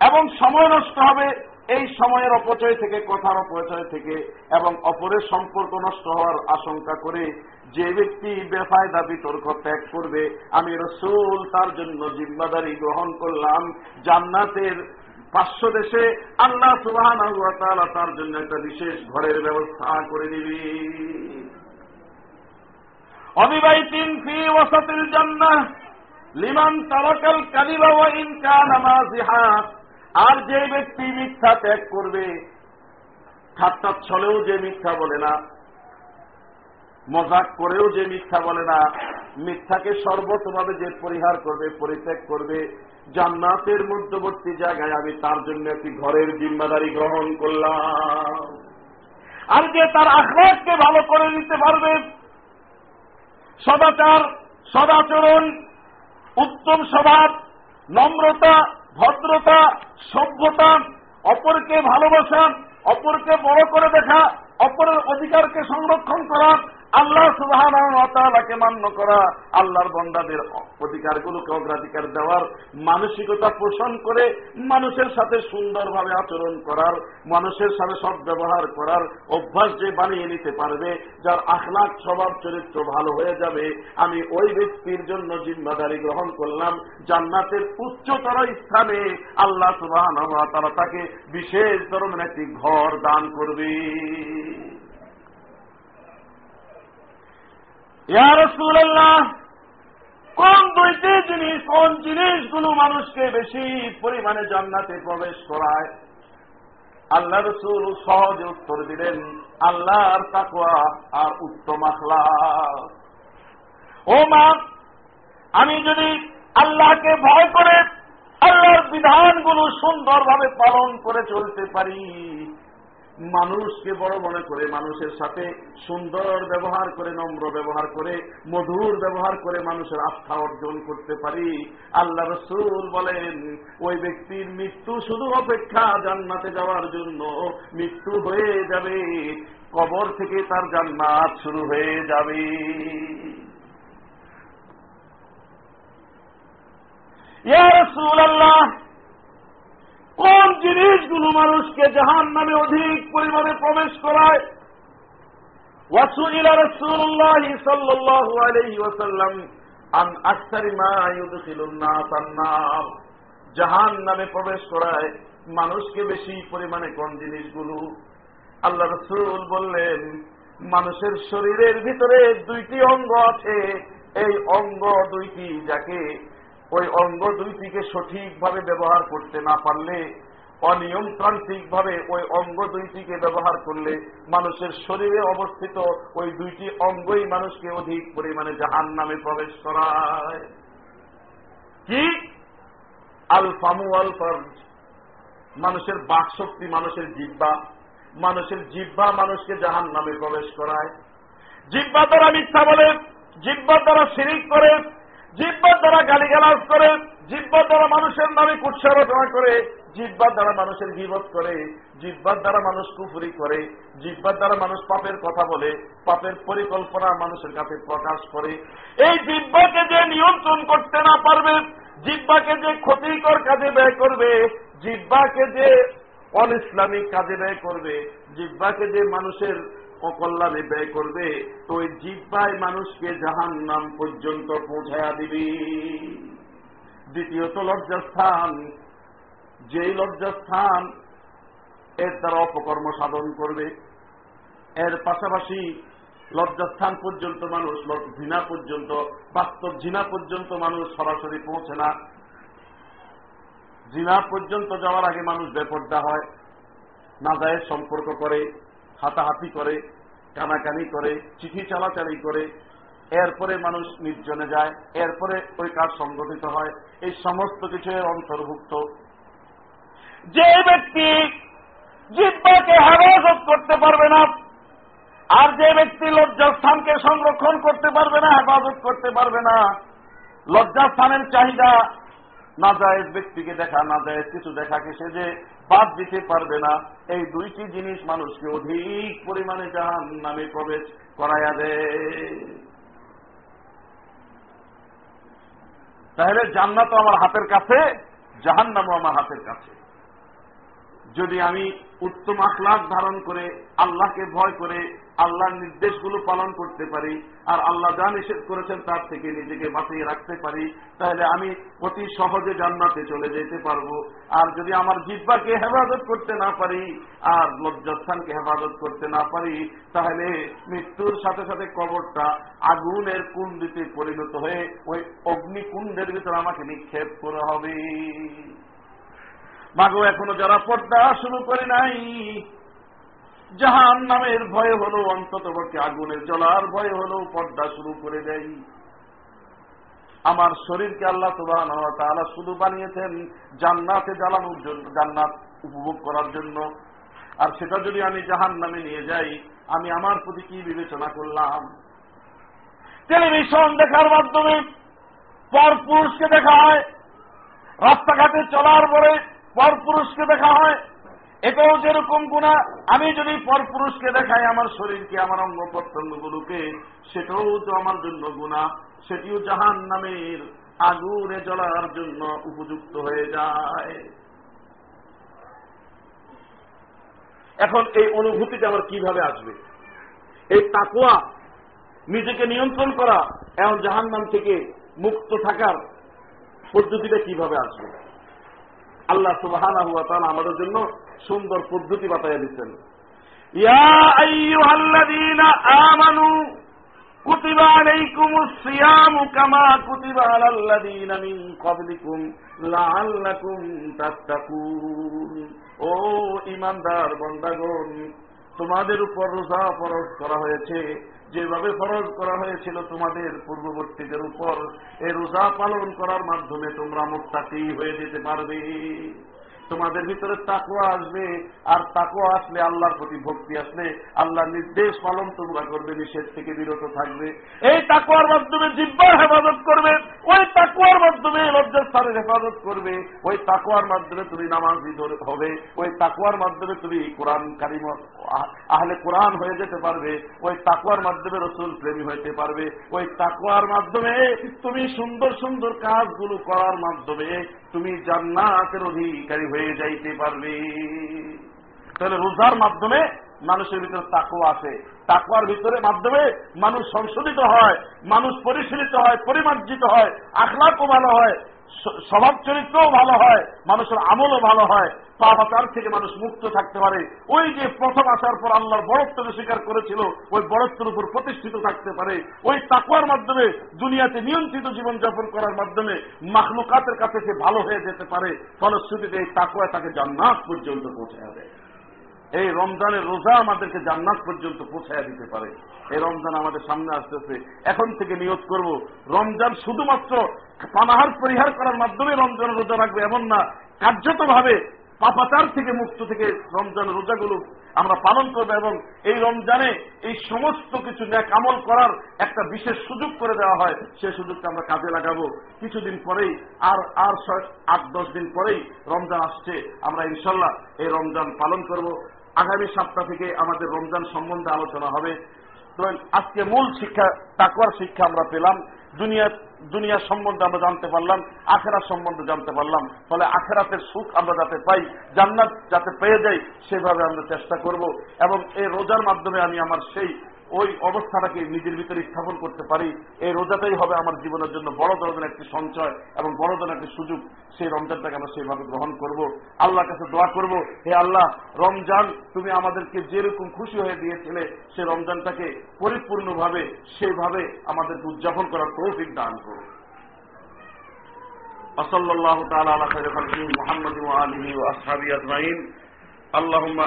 এবং সময় নষ্ট হবে। এই সময়ের অপচয় থেকে, কথার অপচয় থেকে এবং অপরের সম্পর্ক নষ্ট হওয়ার আশঙ্কা করে যে ব্যক্তি বেফায়দা বিতর্ক ত্যাগ করবে, আমি রসুল তার জন্য জিম্মাদারি গ্রহণ করলাম জান্নাতের পার্শ্ব দেশে। আল্লাহ সুবাহান তার জন্য একটা বিশেষ ঘরের ব্যবস্থা করে দিবি। অবিবাহিতিন ফি ওসাতিল জান্নাহ, লিমান তারাকাল কালিবা ওয়া ইন কানা মাযিহা। আর যে ব্যক্তি মিথ্যা ত্যাগ করবে, ঠাট্টা ছলেও যে মিথ্যা বলে না, মজাক করেও যে মিথ্যা বলে না, মিথ্যাকে সর্বতভাবে যে পরিহার করবে, পরিত্যাগ করবে, জান্নাতের মধ্যবর্তী জায়গায় আমি তার জন্য একটি ঘরের জিম্মাদারি গ্রহণ করলাম। আর যে তার আখরাজকে ভালো করে নিতে পারবে, সদাচার, সদাচরণ, উত্তম স্বভাব, নম্রতা, ভদ্রতা সভ্যতা অপরকে ভালোবাসা অপরকে বড় করে দেখা অপরের অধিকারকে সংরক্ষণ করা আল্লাহ সুবাহকে মান্য করা আল্লাহর বন্দাদের অধিকারগুলোকে অগ্রাধিকার দেওয়ার মানসিকতা পোষণ করে মানুষের সাথে সুন্দরভাবে আচরণ করার, মানুষের সাথে সব ব্যবহার করার অভ্যাস যে বানিয়ে নিতে পারবে, যার আখলাখ, স্বভাব, চরিত্র ভালো হয়ে যাবে, আমি ওই ব্যক্তির জন্য জিম্মাদারি গ্রহণ করলাম জান্নাতের উচ্চতর স্থানে আল্লাহ সুবাহ তারা তাকে বিশেষ ধরনের একটি ঘর দান করবে। কোন দুইটি জিনিস, কোন জিনিসগুলো মানুষকে বেশি পরিমাণে জান্নাতে প্রবেশ করায়? আল্লাহ রসুল সহজে উত্তর দিলেন, আল্লাহর তাকুয়া আর উত্তম আখলা ও মা, আমি যদি আল্লাহকে ভয় করে আল্লাহর বিধানগুলো সুন্দরভাবে পালন করে চলতে পারি মানুষকে বড় মনে করে, মানুষের সাথে সুন্দর ব্যবহার করে, নম্র ব্যবহার করে, মধুর ব্যবহার করে মানুষের আস্থা অর্জন করতে পারি। আল্লাহ রসুল বলেন, ওই ব্যক্তির মৃত্যু শুধু অপেক্ষা জান্নাতে যাওয়ার জন্য, মৃত্যু হয়ে যাবে, কবর থেকে তার জান্নাত শুরু হয়ে যাবে। ইয়া রসুল আল্লাহ কোন জিনিসগুলো মানুষকে জাহান নামে অধিক পরিমাণে প্রবেশ করায়। নামে প্রবেশ করায়। মানুষকে বেশি পরিমাণে কোন জিনিসগুলো। আল্লাহ রসুল বললেন, মানুষের শরীরের ভিতরে দুইটি অঙ্গ আছে। এই অঙ্গ দুইটি যাকে ওই অঙ্গ দুইটিকে সঠিকভাবে ব্যবহার করতে না পারলে অনিয়মতান্ত্রিক ভাবে ওই অঙ্গ দুইটিকে ব্যবহার করলে মানুষের শরীরে অবস্থিত ওই দুইটি অঙ্গই মানুষকে অধিক পরিমাণে জাহান নামে প্রবেশ করায়। কি? আল ফামু আল ফর্জ মানুষের বাকশক্তি মানুষের জিব্বা মানুষের জিব্বা মানুষকে জাহান নামে প্রবেশ করায়। জিব্বা দ্বারা মিথ্যা বলে জিব্বা দ্বারা সিরিক করে জিব্বার দ্বারা গালিগালাজ করে, জিব্বার দ্বারা মানুষের নামে কুৎসারচনা করে, জিব্বার দ্বারা মানুষের বিপদ করে, জিব্বার দ্বারা মানুষ কুফুরি করে, জিব্বার দ্বারা মানুষ পাপের কথা বলে, পাপের পরিকল্পনা মানুষের কাছে প্রকাশ করে। এই জিব্বাকে যে নিয়ন্ত্রণ করতে না পারবে, জিব্বাকে যে ক্ষতিকর কাজে ব্যয় করবে, জিব্বাকে যে অন ইসলামিক কাজে ব্যয় করবে, জিব্বাকে যে মানুষের অকল্যাণে ব্যয় করবে তো ওই জিব্বায় মানুষকে জাহান নাম পর্যন্ত পৌঁছায়া দিবি। দ্বিতীয়ত লজ্জাস্থান, যেই লজ্জাস্থান এর দ্বারা অপকর্ম সাধন করবে। এর পাশাপাশি লজ্জাস্থান পর্যন্ত মানুষ জিনা পর্যন্ত, বাস্তব জিনা পর্যন্ত মানুষ সরাসরি পৌঁছে না। জিনা পর্যন্ত যাওয়ার আগে মানুষ বেপর্দা হয় না যায় সম্পর্ক করে। হাতাহাতি করে, কানাকানি করে, চিঠি চালাচালি করে। এরপরে মানুষ নির্জনে যায়, এরপরে ওই কাজ সংগঠিত হয়। এই সমস্ত কিছু অন্তর্ভুক্ত। যে ব্যক্তি জিব্বাকে হেফাজত করতে পারবে না, আর যে ব্যক্তি লজ্জাস্থানকে সংরক্ষণ করতে পারবে না, হেফাজত করতে পারবে না লজ্জাস্থানের চাহিদা না যায় ব্যক্তিকে দেখা না যায় কিছু দেখাকে সে যে বাদ দিতে পারবে না। এই দুইটি জিনিস মানুষকে অধিক পরিমাণে জাহান নামে প্রবেশ করাইয়া দেয় তাহলে জান্নাত আমার হাতের কাছে জাহান নামও আমার হাতের কাছে। যদি আমি উত্তম আখলাখ ধারণ করে আল্লাহকে ভয় করে আল্লাহর নির্দেশগুলো পালন করতে পারি, আর আল্লাহ যা নিষেধ করেছেন তার থেকে নিজেকে বাঁচিয়ে রাখতে পারি, তাহলে আমি অতি সহজে জান্নাতে চলে যেতে পারব। আর যদি আমার জিব্বাকে হেফাজত করতে না পারি, আর লজ্জাস্থানকে হেফাজত করতে না পারি, তাহলে মৃত্যুর সাথে সাথে কবরটা আগুনের কুণ্ডিতে পরিণত হয়ে ওই অগ্নিকুণ্ডের ভিতরে আমাকে নিক্ষেপ করা হবে। মাগো, এখনও যারা পর্দা শুরু করে নাই জাহান নামের ভয় হলো অন্তত আগুনের জ্বলার ভয় হলো, পর্দা শুরু করে দেয় আমার শরীরকে আল্লাহ তাআলা শুধু বানিয়েছেন জান্নাতে জ্বালানোর জন্য, জান্নাত উপভোগ করার জন্য। আর সেটা যদি আমি জাহান নামে নিয়ে যাই, আমি আমার প্রতি কি বিবেচনা করলাম? টেলিভিশন দেখার মাধ্যমে পর পুরুষকে দেখা হয়, রাস্তাঘাটে চলার পরে পর পুরুষকে দেখা হয় এটাও যেরকম গুণা, আমি যদি পর পুরুষকে দেখাই আমার শরীরকে, আমার অঙ্গ প্রত্যঙ্গগুলোকে সেটাও তো আমার জন্য গুণা। সেটিও জাহান নামের আগুনে জ্বলার জন্য উপযুক্ত হয়ে যায়। এখন এই অনুভূতিটা আমার কীভাবে আসবে? এই তাকুয়া নিজেকে নিয়ন্ত্রণ করা, এখন জাহান নাম থেকে মুক্ত থাকার পদ্ধতিটা কীভাবে আসবে? আল্লাহ সুবাহান আমাদের জন্য সুন্দর পদ্ধতি বাতাইয়া দিচ্ছেন আমানু كتب عليكم الصيام كما كتب على الذين من قبلكم لعلكم تتقون ও ইমানদার বন্দাগণ তোমাদের উপর রোজা ফরজ করা হয়েছে যেভাবে ফরজ করা হয়েছিল তোমাদের পূর্ববর্তীদের উপর এই রোজা পালন করার মাধ্যমে তোমরা মুক্তাকি হয়ে যেতে পারবে তোমাদের ভিতরে তাকুয়া আসবে, আর তাকুয়া আসলে আল্লাহর প্রতি ভক্তি আসলে আল্লাহ নির্দেশ পালন তোমরা করবে, নিষেধ থেকে বিরত থাকবে। এই তাকুয়ার মাধ্যমে জিব্বার হেফাজত করবে, ওই তাকুয়ার মাধ্যমে লজ্জাস্থানের হেফাজত করবে, ওই তাকুয়ার মাধ্যমে তুমি নামাজি হবে, ওই তাকুয়ার মাধ্যমে তুমি কোরআন কারিম আহলে কোরআন হয়ে যেতে পারবে, ওই তাকুয়ার মাধ্যমে রসুল প্রেমী হইতে পারবে, ওই তাকুয়ার মাধ্যমে তুমি সুন্দর সুন্দর কাজগুলো করার মাধ্যমে তুমি জান্নাতের অধিকারী হয়ে যাইতে পারবে। তাহলে রোজার মাধ্যমে মানুষের ভিতরে তাকুয়া আছে তাকুয়ার ভিতরে মাধ্যমে মানুষ সংশোধিত হয়, মানুষ পরিশীলিত হয়, পরিমার্জিত হয়, আখলাকও ভালো হয়। স্বভাব চরিত্রও ভালো হয়, মানুষের আমলও ভালো হয় পাপাচার থেকে মানুষ মুক্ত থাকতে পারে। ওই যে প্রথম আসার পর আল্লাহর বড়ত্বকে স্বীকার করেছিল, ওই বড়ত্বের উপর প্রতিষ্ঠিত থাকতে পারে। ওই তাকুয়ার মাধ্যমে, দুনিয়াতে নিয়ন্ত্রিত জীবনযাপন করার মাধ্যমে মাখলুকাতের কাছে সে ভালো হয়ে যেতে পারে। ফলশ্রুতিতে এই তাকুয়া তাকে জান্নাত পর্যন্ত পৌঁছে যাবে এই রমজানের রোজা আমাদেরকে জান্নাত পর্যন্ত পৌঁছায় দিতে পারে। এই রমজান আমাদের সামনে আসতেছে। এখন থেকে নিয়োগ করব, রমজান শুধুমাত্র পানাহার পরিহার করার মাধ্যমে রমজানের রোজা রাখবে এমন না, কার্যতভাবে পাপাচার থেকে মুক্ত থেকে রমজান রোজাগুলো আমরা পালন করব এবং এই রমজানে এই সমস্ত কিছু ন্যাক আমল করার একটা বিশেষ সুযোগ করে দেওয়া হয়। সেই সুযোগটা আমরা কাজে লাগাবো। কিছুদিন পরেই আর আর আট, দশ দিন পরেই রমজান আসছে। আমরা ইনশাল্লাহ এই রমজান পালন করব। আগামী সপ্তাহ থেকে আমাদের রমজান সম্বন্ধে আলোচনা হবে। আজকে মূল শিক্ষা তাকুয়ার শিক্ষা আমরা পেলাম। দুনিয়া দুনিয়া সম্বন্ধে আমরা জানতে পারলাম আখেরার সম্বন্ধে জানতে পারলাম। ফলে আখেরাতের সুখ আমরা যাতে পাই, জান্নাত যাতে পেয়ে যাই, সেভাবে আমরা চেষ্টা করব। এবং এই রোজার মাধ্যমে আমি আমার সেই ওই অবস্থাটাকে নিজের ভিতরে স্থাপন করতে পারি এই রোজাটাই হবে আমার জীবনের জন্য বড় ধরনের একটি সঞ্চয় এবং বড় ধরনের একটি সুযোগ সেই রমজানটাকে আমরা সেইভাবে গ্রহণ করব আল্লাহর কাছে দোয়া করব হে আল্লাহ রমজান তুমি আমাদেরকে যেরকম খুশি হয়ে দিয়েছিলে সেই রমজানটাকে পরিপূর্ণভাবে সেইভাবে আমাদেরকে উদযাপন করার তৌফিক দান করো وصلى الله تعالى على خير خلقه محمد وآله وأصحابه أجمعين اللهم